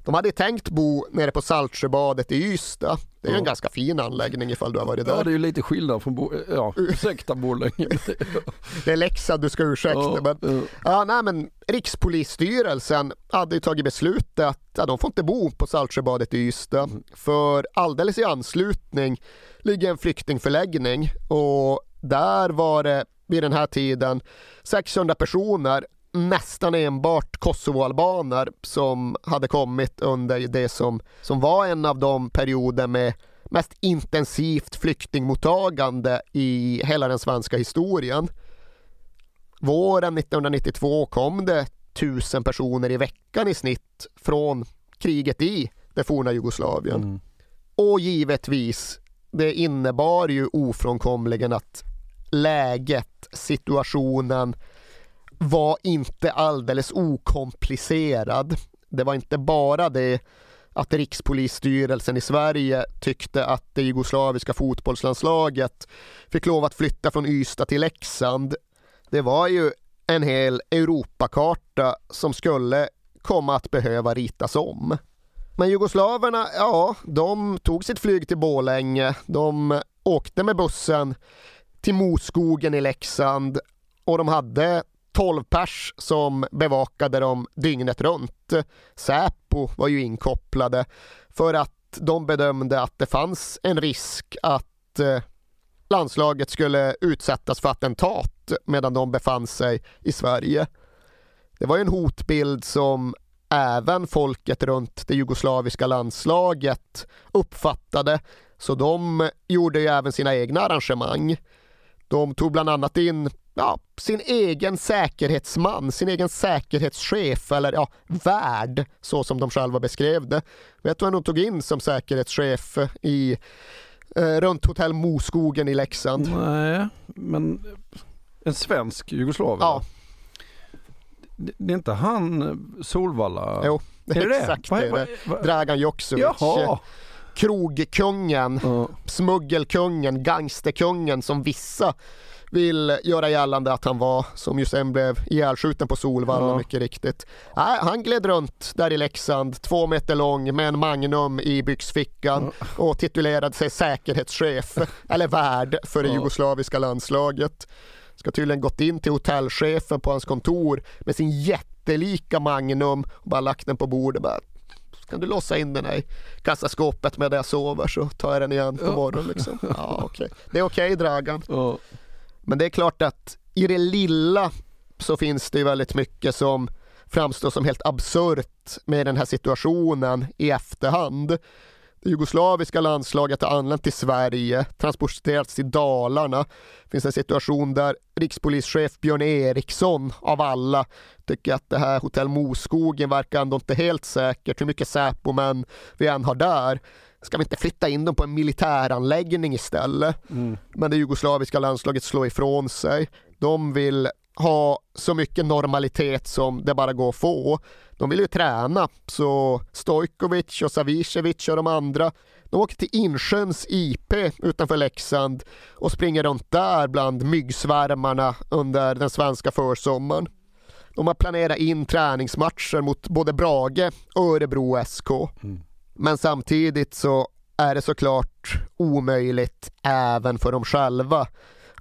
De hade tänkt bo nere på Saltsjöbadet i Ystad. Det är ju en Ja. ganska fin anläggning ifall du har varit där. Ja, det är ju lite skillnad från, Bo- ja, ursäkta Borlänge. Det är Leksand du ska ursäkta. Ja, men, ja, nej, men Rikspolisstyrelsen hade ju tagit beslutet att ja, de får inte bo på Saltsjöbadet i Ystad. Mm. För alldeles i anslutning ligger en flyktingförläggning och där var det vid den här tiden 600 personer nästan enbart kosovoalbaner som hade kommit under det som, som var en av de perioder med mest intensivt flyktingmottagande i hela den svenska historien. Våren 1992 kom det tusen personer i veckan i snitt från kriget i det forna Jugoslavien. Och givetvis, det innebar ju ofrånkomligen att läget, situationen var inte alldeles okomplicerad. Det var inte bara det att Rikspolisstyrelsen i Sverige tyckte att det jugoslaviska fotbollslandslaget fick lov att flytta från Ystad till Leksand. Det var ju en hel Europakarta som skulle komma att behöva ritas om. Men jugoslaverna, ja, de tog sitt flyg till Borlänge. De åkte med bussen till Moskogen i Leksand och de hade 12 pers som bevakade dem dygnet runt. Säpo var ju inkopplade för att de bedömde att det fanns en risk att eh, landslaget skulle utsättas för attentat medan de befann sig i Sverige. Det var ju en hotbild som även folket runt det jugoslaviska landslaget uppfattade så de gjorde ju även sina egna arrangemang. De tog bland annat in ja, sin egen säkerhetsman, sin egen säkerhetschef eller ja, värd så som de själva beskrev det. Vet du vem de tog in som säkerhetschef i eh, runt hotell Moskogen i Leksand? Nej, men en svensk jugoslav? Ja. Det, det är inte han Solvalla? Jo, Är det det? exakt det är det. va- Dragan Joksovic. Jaha. Krogkungen, smuggelkungen, gangsterkungen som vissa vill göra gällande att han var, som ju sen blev ihjälskjuten på Solvalla Ja. mycket riktigt. Nej, han gled runt där i Leksand, två meter lång med en Magnum i byxfickan och titulerade sig säkerhetschef, eller värd för det Ja. jugoslaviska landslaget. Ska tydligen gått in till hotellchefen på hans kontor med sin jättelika Magnum och bara lagt den på bordet. Bara, kan du låsa in den här i kassaskåpet medan jag sover så tar jag den igen på Ja. morgonen. Liksom. Ja, okej. Det är okej Dragan. Men det är klart att i det lilla så finns det ju väldigt mycket som framstår som helt absurt med den här situationen i efterhand. Det jugoslaviska landslaget har anlänt till Sverige, transporterats till Dalarna. Det finns en situation där rikspolischef Björn Eriksson av alla tycker att det här hotell Moskogen verkar ändå inte helt säkert. Hur mycket Säpo-män vi än har där. Ska vi inte flytta in dem på en militäranläggning istället? Men det jugoslaviska landslaget slår ifrån sig. De vill ha så mycket normalitet som det bara går att få. De vill ju träna, så Stojkovic och Savicevic och de andra de åker till Insjöns IP utanför Leksand och springer runt där bland myggsvärmarna under den svenska försommaren. De har planerat in träningsmatcher mot både Brage och Örebro SK. Men samtidigt så är det såklart omöjligt även för dem själva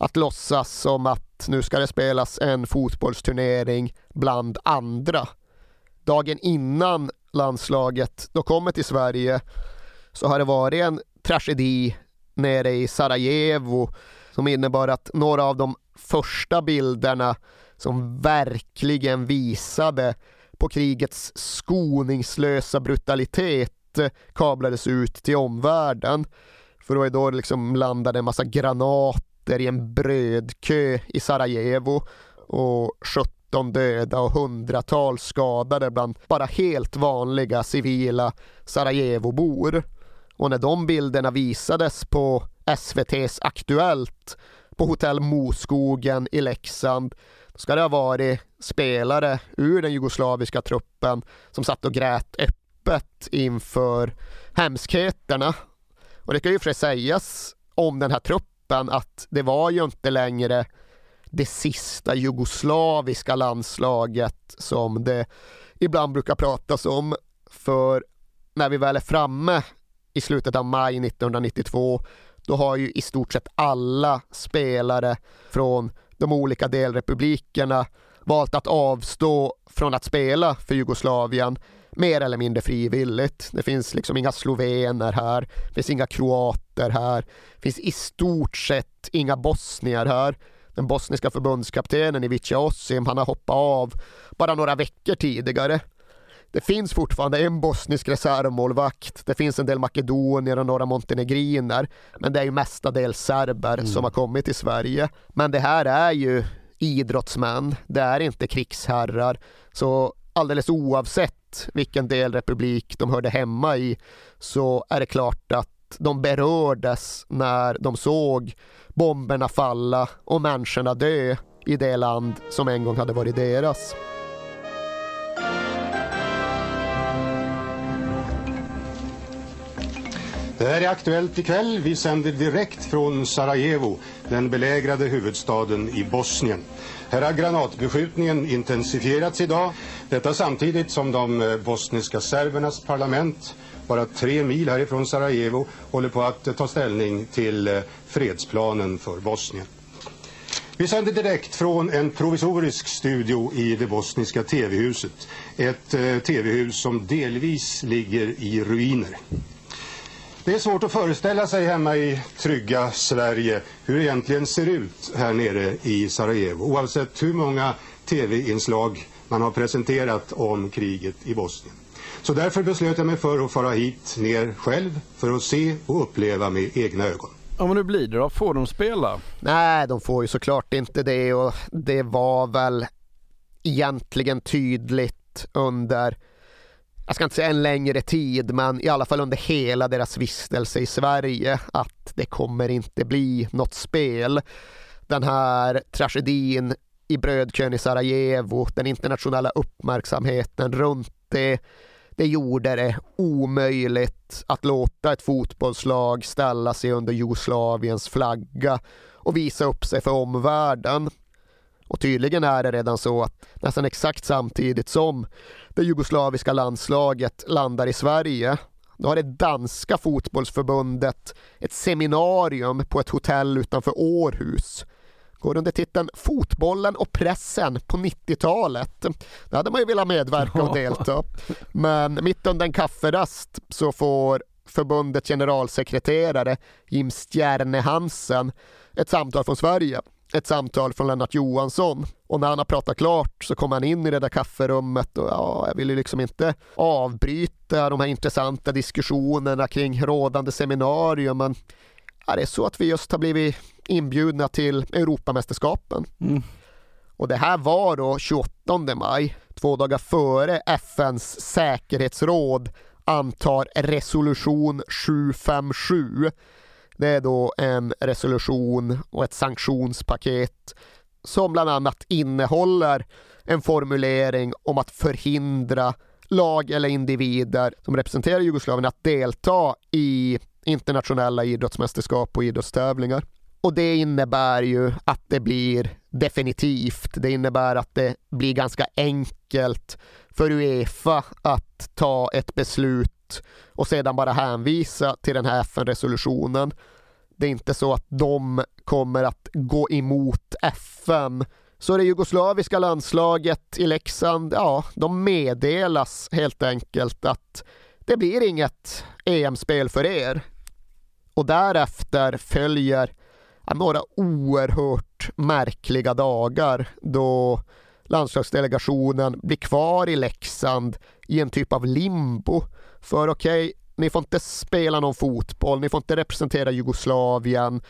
att låtsas som att nu ska det spelas en fotbollsturnering bland andra. dagen innan landslaget då kommer till Sverige så har det varit en tragedi nere i Sarajevo som innebar att några av de första bilderna som verkligen visade på krigets skoningslösa brutalitet kablades ut till omvärlden. För då är då liksom landade en massa granater i en brödkö i Sarajevo och 17 döda och hundratals skadade bland bara helt vanliga civila Sarajevobor. Och när de bilderna visades på SVTs Aktuellt på hotell Moskogen i Leksand ska det ha varit spelare ur den jugoslaviska truppen som satt och grät öppet inför hemskheterna. Och det kan ju för sig sägas om den här truppen att det var ju inte längre det sista jugoslaviska landslaget som det ibland brukar pratas om. För när vi väl är framme i slutet av maj 1992 då har ju i stort sett alla spelare från de olika delrepublikerna valt att avstå från att spela för Jugoslavien mer eller mindre frivilligt. Det finns liksom inga slovener här, det finns inga kroater här, det finns i stort sett inga bosnier här. Den bosniska förbundskaptenen Ivica Osim, han har hoppat av bara några veckor tidigare. Det finns fortfarande en bosnisk reservmålvakt. Det finns en del makedonier och några montenegriner. Men det är ju mestadels serber mm. som har kommit till Sverige. Men det här är ju idrottsmän. Det är inte krigsherrar. Så alldeles oavsett vilken delrepublik de hörde hemma i så är det klart att de berördes när de såg bomberna falla och människorna dö i det land som en gång hade varit deras. Det här är Aktuellt ikväll. Vi sänder direkt från Sarajevo, den belägrade huvudstaden i Bosnien. Här har granatbeskjutningen intensifierats idag. Detta samtidigt som de eh, bosniska serbernas parlament bara tre mil härifrån Sarajevo håller på att eh, ta ställning till eh, fredsplanen för Bosnien. Vi sänder direkt från en provisorisk studio i det bosniska tv-huset. Ett tv-hus som delvis ligger i ruiner. Det är svårt att föreställa sig hemma i trygga Sverige hur det egentligen ser ut här nere i Sarajevo. Oavsett hur många tv-inslag man har presenterat om kriget i Bosnien. Så därför beslöt jag mig för att fara hit ner själv för att se och uppleva med egna ögon. Ja men hur blir det då? Får de spela? Nej, de får ju såklart inte det och det var väl egentligen tydligt under jag ska inte säga en längre tid, men i alla fall under hela deras vistelse i Sverige att det kommer inte bli något spel. Den här tragedin i brödkön i Sarajevo, den internationella uppmärksamheten runt det, det gjorde det omöjligt att låta ett fotbollslag ställa sig under Jugoslaviens flagga och visa upp sig för omvärlden. Och tydligen är det redan så att nästan exakt samtidigt som det jugoslaviska landslaget landar i Sverige då har det danska fotbollsförbundet ett seminarium på ett hotell utanför Århus. Går under titeln Fotbollen och pressen på 90-talet. Det hade man ju velat medverka och delta. Men mitt under en kafferast så får förbundets generalsekreterare Jim Stjärne Hansen ett samtal från Sverige ett samtal från Lennart Johansson och när han har pratat klart så kommer han in i det där kafferummet och ja, jag vill ju liksom inte avbryta de här intressanta diskussionerna kring rådande seminarium men ja, det är så att vi just har blivit inbjudna till Europamästerskapen. Mm. Och det här var då 28 maj, två dagar före FNs säkerhetsråd antar resolution 757 det är då en resolution och ett sanktionspaket som bland annat innehåller en formulering om att förhindra lag eller individer som representerar Jugoslavien att delta i internationella idrottsmästerskap och idrottstävlingar. Och det innebär ju att det blir definitivt. Det innebär att det blir ganska enkelt för Uefa att ta ett beslut och sedan bara hänvisa till den här FN-resolutionen. Det är inte så att de kommer att gå emot FN Så det jugoslaviska landslaget i Leksand, ja, de meddelas helt enkelt att det blir inget EM-spel för er. Och därefter följer några oerhört märkliga dagar då landslagsdelegationen blir kvar i Leksand i en typ av limbo. För okej, okay, ni får inte spela någon fotboll, ni får inte representera Jugoslavien.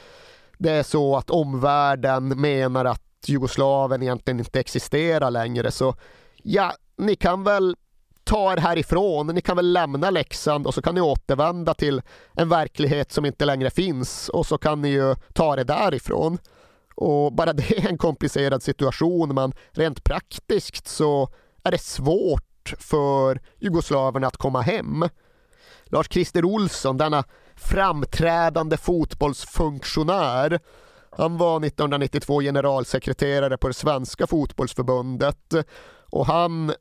Det är så att omvärlden menar att Jugoslavien egentligen inte existerar längre. Så ja, ni kan väl ta er härifrån, ni kan väl lämna Leksand och så kan ni återvända till en verklighet som inte längre finns och så kan ni ju ta det därifrån. Och bara det är en komplicerad situation men rent praktiskt så är det svårt för jugoslaverna att komma hem. Lars-Christer Olsson, denna framträdande fotbollsfunktionär, han var 1992 generalsekreterare på det svenska fotbollsförbundet och han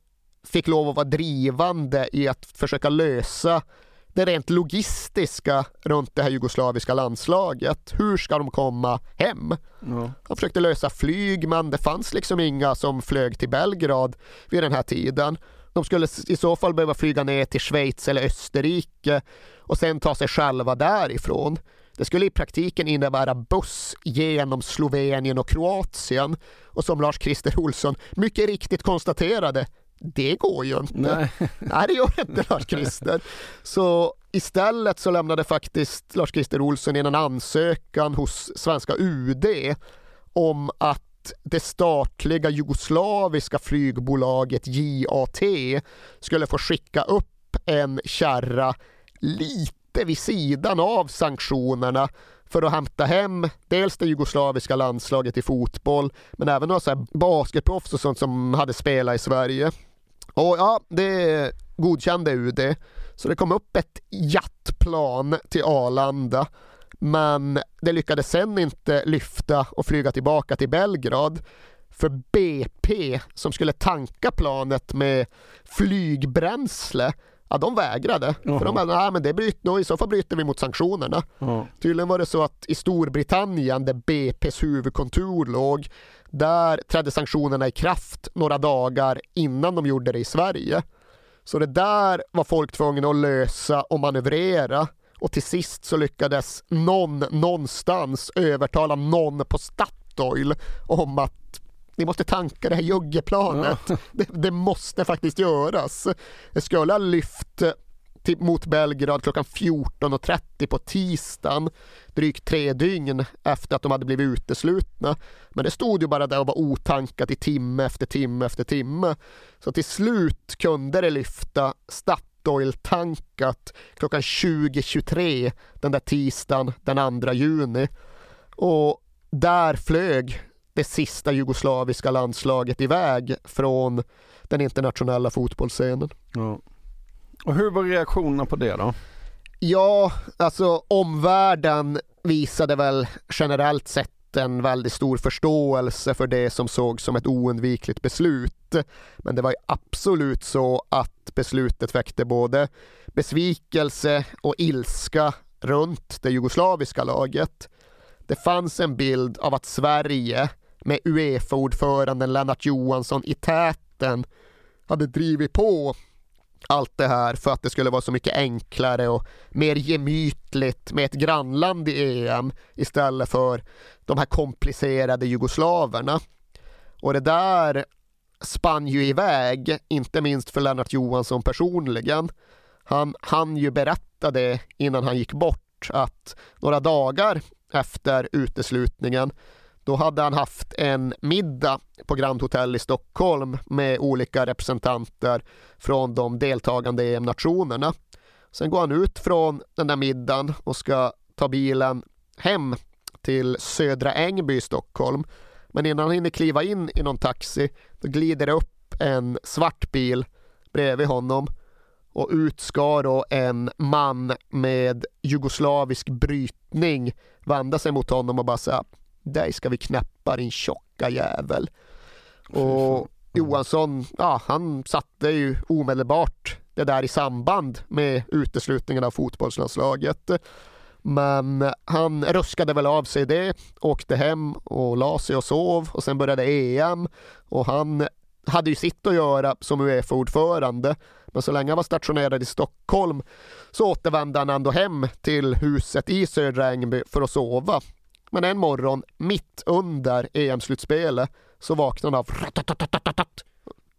fick lov att vara drivande i att försöka lösa det rent logistiska runt det här jugoslaviska landslaget. Hur ska de komma hem? Ja. Han försökte lösa flyg men det fanns liksom inga som flög till Belgrad vid den här tiden. De skulle i så fall behöva flyga ner till Schweiz eller Österrike och sen ta sig själva därifrån. Det skulle i praktiken innebära buss genom Slovenien och Kroatien och som Lars-Christer Olsson mycket riktigt konstaterade det går ju inte. Nej, Nej det gör inte Lars-Christer. Så istället så lämnade faktiskt Lars-Christer Olsson in en ansökan hos svenska UD om att det statliga jugoslaviska flygbolaget JAT skulle få skicka upp en kärra lite vid sidan av sanktionerna för att hämta hem dels det jugoslaviska landslaget i fotboll men även några basketproffs och sånt som hade spelat i Sverige. Och ja, det godkände UD. Så det kom upp ett jattplan till Arlanda. Men det lyckades sen inte lyfta och flyga tillbaka till Belgrad. För BP som skulle tanka planet med flygbränsle Ja, de vägrade. Uh-huh. För de bara, nej men det bryter, då, i så fall bryter vi mot sanktionerna. Uh-huh. Tydligen var det så att i Storbritannien, där BPs huvudkontor låg, där trädde sanktionerna i kraft några dagar innan de gjorde det i Sverige. Så det där var folk tvungna att lösa och manövrera. Och till sist så lyckades någon någonstans övertala någon på Statoil om att ni måste tanka det här juggeplanet. Ja. Det, det, måste faktiskt göras. Det skulle ha lyft till, mot Belgrad klockan 14.30 på tisdagen, drygt tre dygn efter att de hade blivit uteslutna. Men det stod ju bara där och var otankat i timme efter timme efter timme. Så till slut kunde det lyfta Statoil-tankat klockan 20.23 den där tisdagen den 2 juni. Och där flög det sista jugoslaviska landslaget iväg från den internationella fotbollsscenen. Ja. Och hur var reaktionerna på det då? Ja, alltså omvärlden visade väl generellt sett en väldigt stor förståelse för det som sågs som ett oundvikligt beslut. Men det var ju absolut så att beslutet väckte både besvikelse och ilska runt det jugoslaviska laget. Det fanns en bild av att Sverige med Uefa-ordföranden Lennart Johansson i täten hade drivit på allt det här för att det skulle vara så mycket enklare och mer gemytligt med ett grannland i EM istället för de här komplicerade jugoslaverna. Och det där spann ju iväg, inte minst för Lennart Johansson personligen. Han hann ju berätta det innan han gick bort att några dagar efter uteslutningen då hade han haft en middag på Grand Hotel i Stockholm med olika representanter från de deltagande EM-nationerna. Sen går han ut från den där middagen och ska ta bilen hem till Södra Ängby i Stockholm. Men innan han hinner kliva in i någon taxi då glider det upp en svart bil bredvid honom och ut ska då en man med jugoslavisk brytning vända sig mot honom och bara säga dig ska vi knäppa din tjocka jävel. Och Johansson, ja han satte ju omedelbart det där i samband med uteslutningen av fotbollslandslaget. Men han ruskade väl av sig det, åkte hem och la sig och sov och sen började EM och han hade ju sitt att göra som Uefa-ordförande. Men så länge han var stationerad i Stockholm så återvände han ändå hem till huset i Södra Ängby för att sova. Men en morgon, mitt under EM-slutspelet, så vaknade han av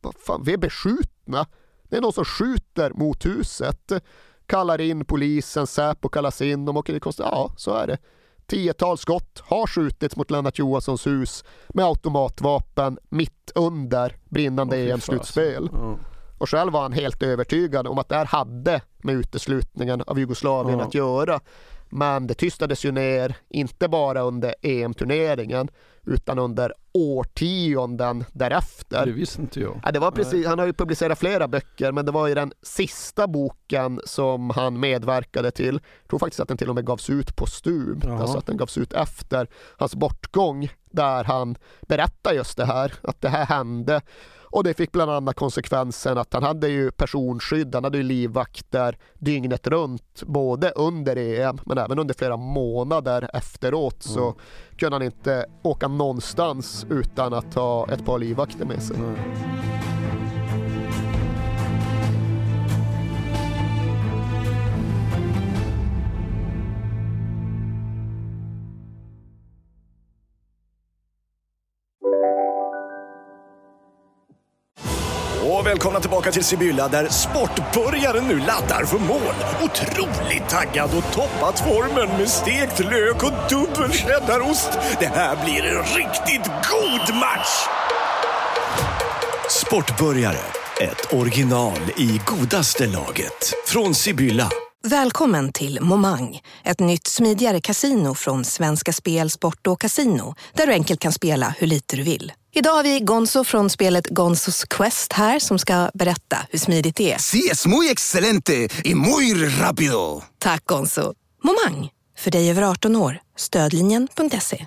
Vad fan, vi är beskjutna. Det är någon som skjuter mot huset. Kallar in polisen, Säpo kallas in. De åker dit Ja, så är det. Tiotal skott har skjutits mot Lennart Johanssons hus med automatvapen mitt under brinnande fy EM-slutspel. Och själv var han helt övertygad om att det här hade med uteslutningen av Jugoslavien Ja. att göra. Men det tystades ju ner, inte bara under EM-turneringen utan under årtionden därefter. Det visste inte jag. Ja, det var precis, han har ju publicerat flera böcker men det var i den sista boken som han medverkade till. Jag tror faktiskt att den till och med gavs ut postumt, Jaha. alltså att den gavs ut efter hans bortgång där han berättar just det här, att det här hände och det fick bland annat konsekvensen att han hade ju personskydd, han hade ju livvakter dygnet runt, både under EM men även under flera månader efteråt. Så kunde han inte åka någonstans utan att ha ett par livvakter med sig. Och välkomna tillbaka till Sibylla där sportbörjaren nu laddar för mål. Otroligt taggad och toppat formen med stekt lök och dubbel cheddarost. Det här blir en riktigt god match! Sportbörjare, ett original i godaste laget. Från Sibylla. Välkommen till Momang, ett nytt smidigare kasino från Svenska Spel, Sport och Casino där du enkelt kan spela hur lite du vill. Idag har vi Gonzo från spelet Gonzos Quest här som ska berätta hur smidigt det är. Sí, es muy excelente y muy rápido. Tack Gonzo. Momang, för dig över 18 år. Stödlinjen.se.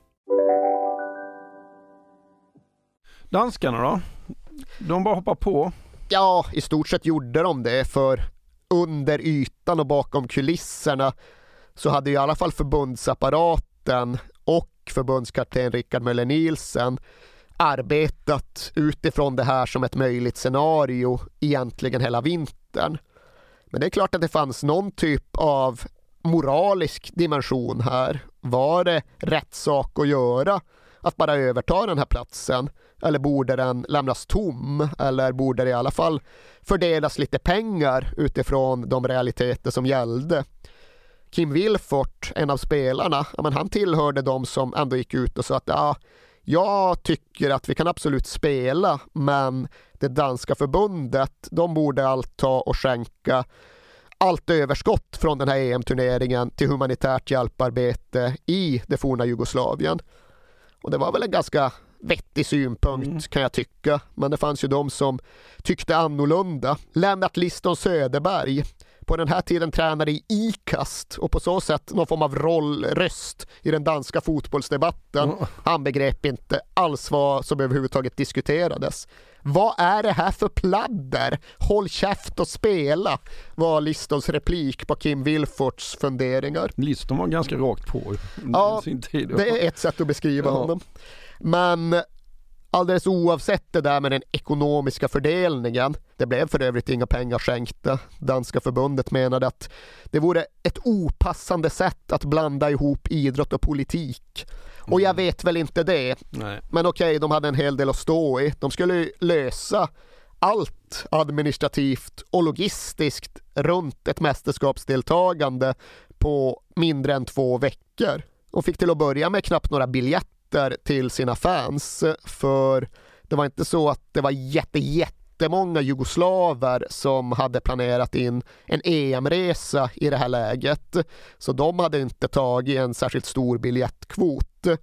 Danskarna då? De bara hoppar på. Ja, i stort sett gjorde de det för under ytan och bakom kulisserna så hade i alla fall förbundsapparaten och förbundskapten Rickard Möller Nielsen arbetat utifrån det här som ett möjligt scenario egentligen hela vintern. Men det är klart att det fanns någon typ av moralisk dimension här. Var det rätt sak att göra att bara överta den här platsen? Eller borde den lämnas tom? Eller borde det i alla fall fördelas lite pengar utifrån de realiteter som gällde? Kim Wilfort, en av spelarna, men han tillhörde de som ändå gick ut och sa att ja, jag tycker att vi kan absolut spela, men det danska förbundet, de borde allt ta och skänka allt överskott från den här EM-turneringen till humanitärt hjälparbete i det forna Jugoslavien. Och det var väl en ganska vettig synpunkt kan jag tycka. Men det fanns ju de som tyckte annorlunda. Lennart Liston Söderberg, på den här tiden tränare i IKAST och på så sätt någon form av rollröst i den danska fotbollsdebatten. Han begrep inte alls vad som överhuvudtaget diskuterades. Vad är det här för pladder? Håll käft och spela, var Listons replik på Kim Wilforts funderingar. Liston var ganska rakt på Ja, sin tid. det är ett sätt att beskriva Ja. honom. Men alldeles oavsett det där med den ekonomiska fördelningen, det blev för övrigt inga pengar skänkta. Danska förbundet menade att det vore ett opassande sätt att blanda ihop idrott och politik. Och jag vet väl inte det. Nej. Men okej, de hade en hel del att stå i. De skulle lösa allt administrativt och logistiskt runt ett mästerskapsdeltagande på mindre än två veckor. Och fick till att börja med knappt några biljetter till sina fans. För det var inte så att det var jätte, jätte jättemånga jugoslaver som hade planerat in en EM-resa i det här läget. Så de hade inte tagit en särskilt stor biljettkvot. Det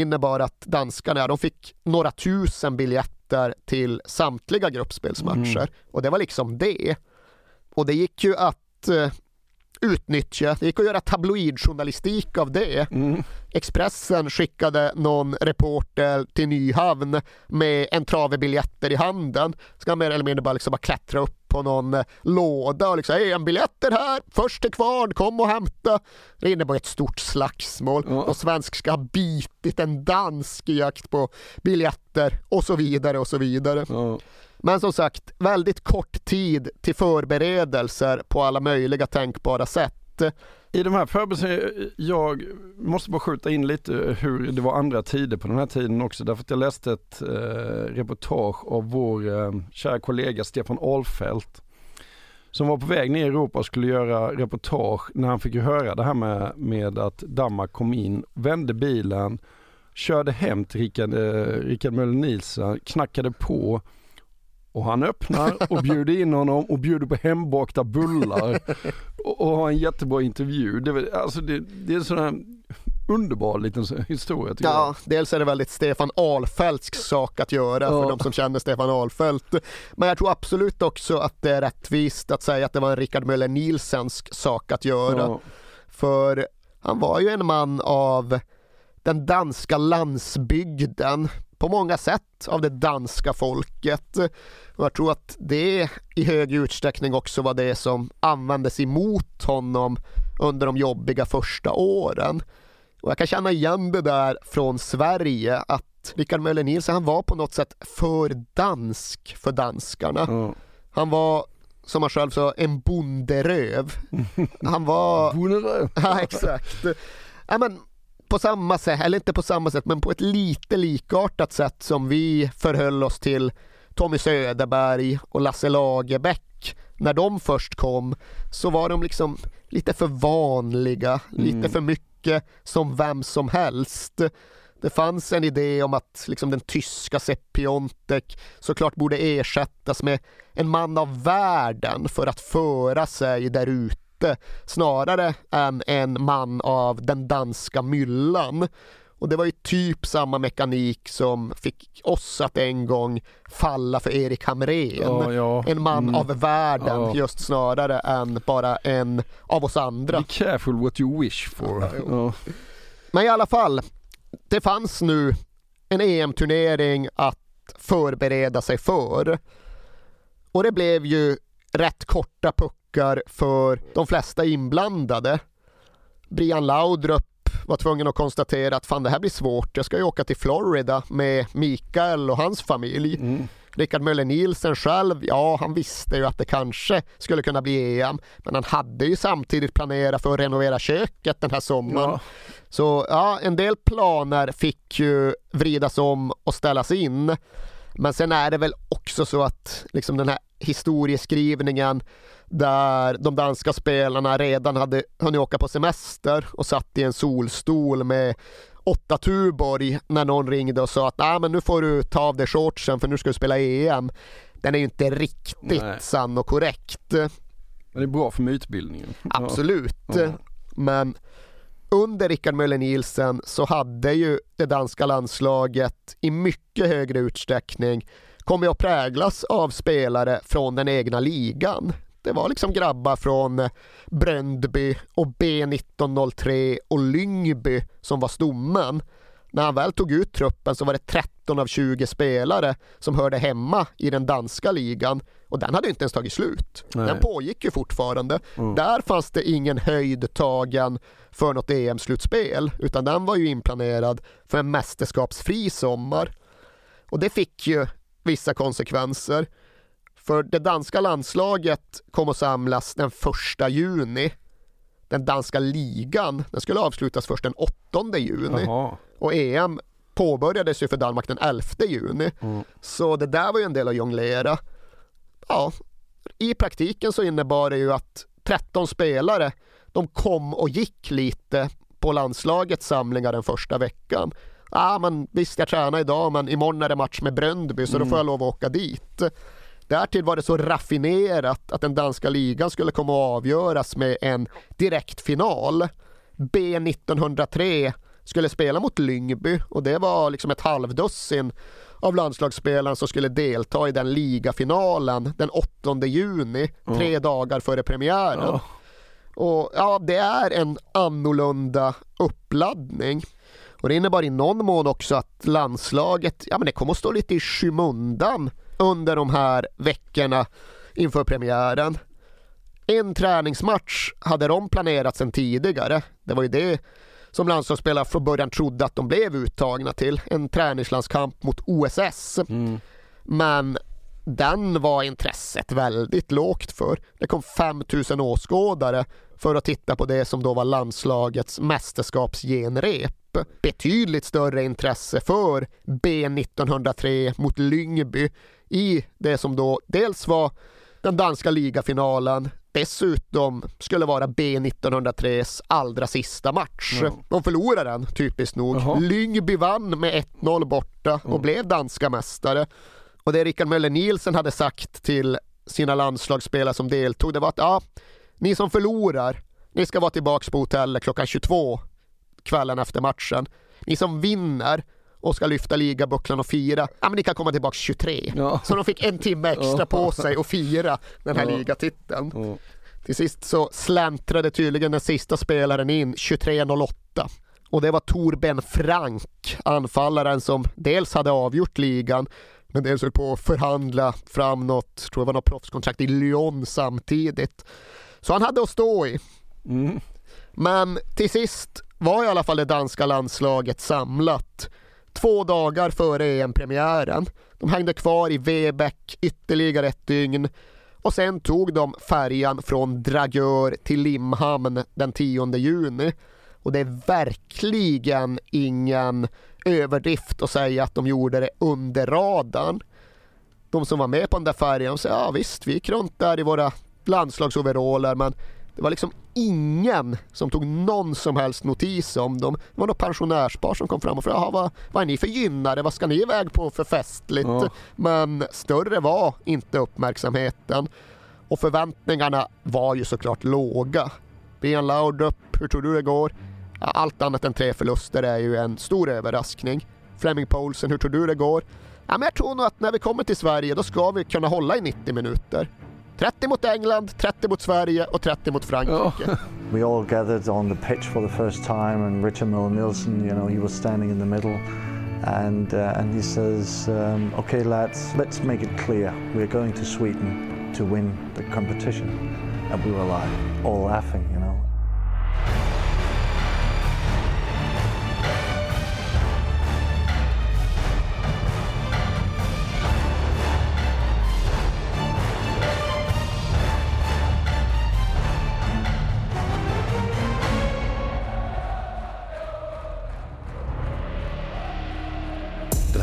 innebar att danskarna de fick några tusen biljetter till samtliga gruppspelsmatcher. Mm. Och det var liksom det. Och det gick ju att eh, utnyttja. Det gick att göra tabloidjournalistik av det. Mm. Expressen skickade någon reporter till Nyhavn med en trave biljetter i handen. Ska mer eller mindre bara, liksom bara klättra upp på någon eh, låda och liksom en biljetter här, först till kvarn, kom och hämta. Det innebar ett stort slagsmål ja. och svensk ska ha bitit en dansk i jakt på biljetter och så vidare och så vidare. Ja. Men som sagt, väldigt kort tid till förberedelser på alla möjliga tänkbara sätt. I de här förberedelserna, jag måste bara skjuta in lite hur det var andra tider på den här tiden också. Därför att jag läste ett eh, reportage av vår eh, kära kollega Stefan Ahlfeldt. Som var på väg ner i Europa och skulle göra reportage när han fick höra det här med, med att Danmark kom in, vände bilen, körde hem till Rickard, eh, Rickard Möller Nielsen, knackade på och han öppnar och bjuder in honom och bjuder på hembakta bullar och, och har en jättebra intervju. Det, alltså det, det är här underbar liten historia Ja, jag. dels är det väldigt Stefan Ahlfeldtsk sak att göra ja. för de som känner Stefan Ahlfeldt. Men jag tror absolut också att det är rättvist att säga att det var en Rickard Möller Nielsensk sak att göra. Ja. För han var ju en man av den danska landsbygden på många sätt av det danska folket. Och jag tror att det i hög utsträckning också var det som användes emot honom under de jobbiga första åren. Och jag kan känna igen det där från Sverige att Rickard Möller Nielsen han var på något sätt för dansk för danskarna. Mm. Han var som han själv sa, en bonderöv. Han var... bonderöv? ja, exakt. Ja, men, på samma sätt, eller inte på samma sätt, men på ett lite likartat sätt som vi förhöll oss till Tommy Söderberg och Lasse Lagerbäck när de först kom så var de liksom lite för vanliga, mm. lite för mycket som vem som helst. Det fanns en idé om att liksom den tyska Sepp Piontek såklart borde ersättas med en man av världen för att föra sig där ute snarare än en man av den danska myllan. Och det var ju typ samma mekanik som fick oss att en gång falla för Erik Hamrén. Ja, ja. En man mm. av världen ja. just snarare än bara en av oss andra. Be careful what you wish for. Men i alla fall, det fanns nu en EM-turnering att förbereda sig för. Och det blev ju rätt korta puckar för de flesta inblandade. Brian Laudrup var tvungen att konstatera att fan det här blir svårt. Jag ska ju åka till Florida med Mikael och hans familj. Mm. Rickard Möller Nielsen själv, ja han visste ju att det kanske skulle kunna bli EM. Men han hade ju samtidigt planerat för att renovera köket den här sommaren. Ja. Så ja, en del planer fick ju vridas om och ställas in. Men sen är det väl också så att liksom den här historieskrivningen där de danska spelarna redan hade hunnit åka på semester och satt i en solstol med åtta Tuborg när någon ringde och sa att Nej, men nu får du ta av dig shortsen för nu ska du spela EM. Den är ju inte riktigt Nej. sann och korrekt. Men det är bra för mytbildningen. Absolut. Ja. Men under Rickard Möller Nielsen så hade ju det danska landslaget i mycket högre utsträckning kommit att präglas av spelare från den egna ligan. Det var liksom grabbar från Bröndby och B1903 och Lyngby som var stommen. När han väl tog ut truppen så var det 13 av 20 spelare som hörde hemma i den danska ligan och den hade inte ens tagit slut. Nej. Den pågick ju fortfarande. Mm. Där fanns det ingen höjd tagen för något EM-slutspel utan den var ju inplanerad för en mästerskapsfri sommar. Och det fick ju vissa konsekvenser. För det danska landslaget kom att samlas den första juni. Den danska ligan den skulle avslutas först den 8 juni. Jaha. Och EM påbörjades ju för Danmark den 11 juni. Mm. Så det där var ju en del att jonglera. Ja, i praktiken så innebar det ju att 13 spelare de kom och gick lite på landslagets samlingar den första veckan. Ja, men visst jag tränar idag men imorgon är det match med Bröndby så mm. då får jag lov att åka dit. Därtill var det så raffinerat att den danska ligan skulle komma att avgöras med en direktfinal. B 1903 skulle spela mot Lyngby och det var liksom ett halvdussin av landslagsspelarna som skulle delta i den ligafinalen den 8 juni, Mm. tre dagar före premiären. Ja. Och ja, det är en annorlunda uppladdning. Och det innebar i någon mån också att landslaget, ja men det kommer att stå lite i skymundan under de här veckorna inför premiären. En träningsmatch hade de planerat sedan tidigare. Det var ju det som landslagsspelare från början trodde att de blev uttagna till. En träningslandskamp mot OSS. Men den var intresset väldigt lågt för. Det kom 5000 åskådare för att titta på det som då var landslagets mästerskapsgenrep. Betydligt större intresse för B 1903 mot Lyngby i det som då dels var den danska ligafinalen dessutom skulle vara B 1903s allra sista match. Ja. De förlorade den, typiskt nog. Jaha. Lyngby vann med 1-0 borta och blev danska mästare. Och det Rickard Möller Nielsen hade sagt till sina landslagsspelare som deltog, det var att ja, ni som förlorar, ni ska vara tillbaks på hotellet klockan 22 kvällen efter matchen. Ni som vinner och ska lyfta ligabucklan och fira, ja men ni kan komma tillbaks 23. Ja. Så de fick en timme extra Ja. på sig att fira den här Ja. ligatiteln. Till sist så släntrade tydligen den sista spelaren in 23.08 och det var Torben Frank, anfallaren som dels hade avgjort ligan men dels höll på att förhandla fram något, tror jag var något proffskontrakt i Lyon samtidigt. Så han hade att stå i. Men till sist var i alla fall det danska landslaget samlat. Två dagar före EM-premiären. De hängde kvar i Vebeck ytterligare ett dygn och sen tog de färjan från Dragör till Limhamn den 10 juni. Och det är verkligen ingen överdrift att säga att de gjorde det under radarn. De som var med på den där färjan sa ja visst, vi gick runt där i våra landslagsoveraller men det var liksom ingen som tog någon som helst notis om dem. Det var något pensionärspar som kom fram och frågade, "Jaha, vad, vad är ni för gynnare? Vad ska ni iväg på för festligt? Ja. Men större var inte uppmärksamheten. Och förväntningarna var ju såklart låga. Brian Laudrup, hur tror du det går? Allt annat än tre förluster är ju en stor överraskning. Fleming Poulsen, hur tror du det går? Ja, men jag tror nog att när vi kommer till Sverige då ska vi kunna hålla i 90 minuter. 30 mot England, 30 mot Sverige och 30 mot Frankrike. We all gathered on the pitch for the first time, and Richard Miller Nielsen, you know, he was standing in the middle, and uh, and he says, um, "Okay, lads, let's make it clear. We're going to Sweden to win the competition," and we were like all laughing, you know.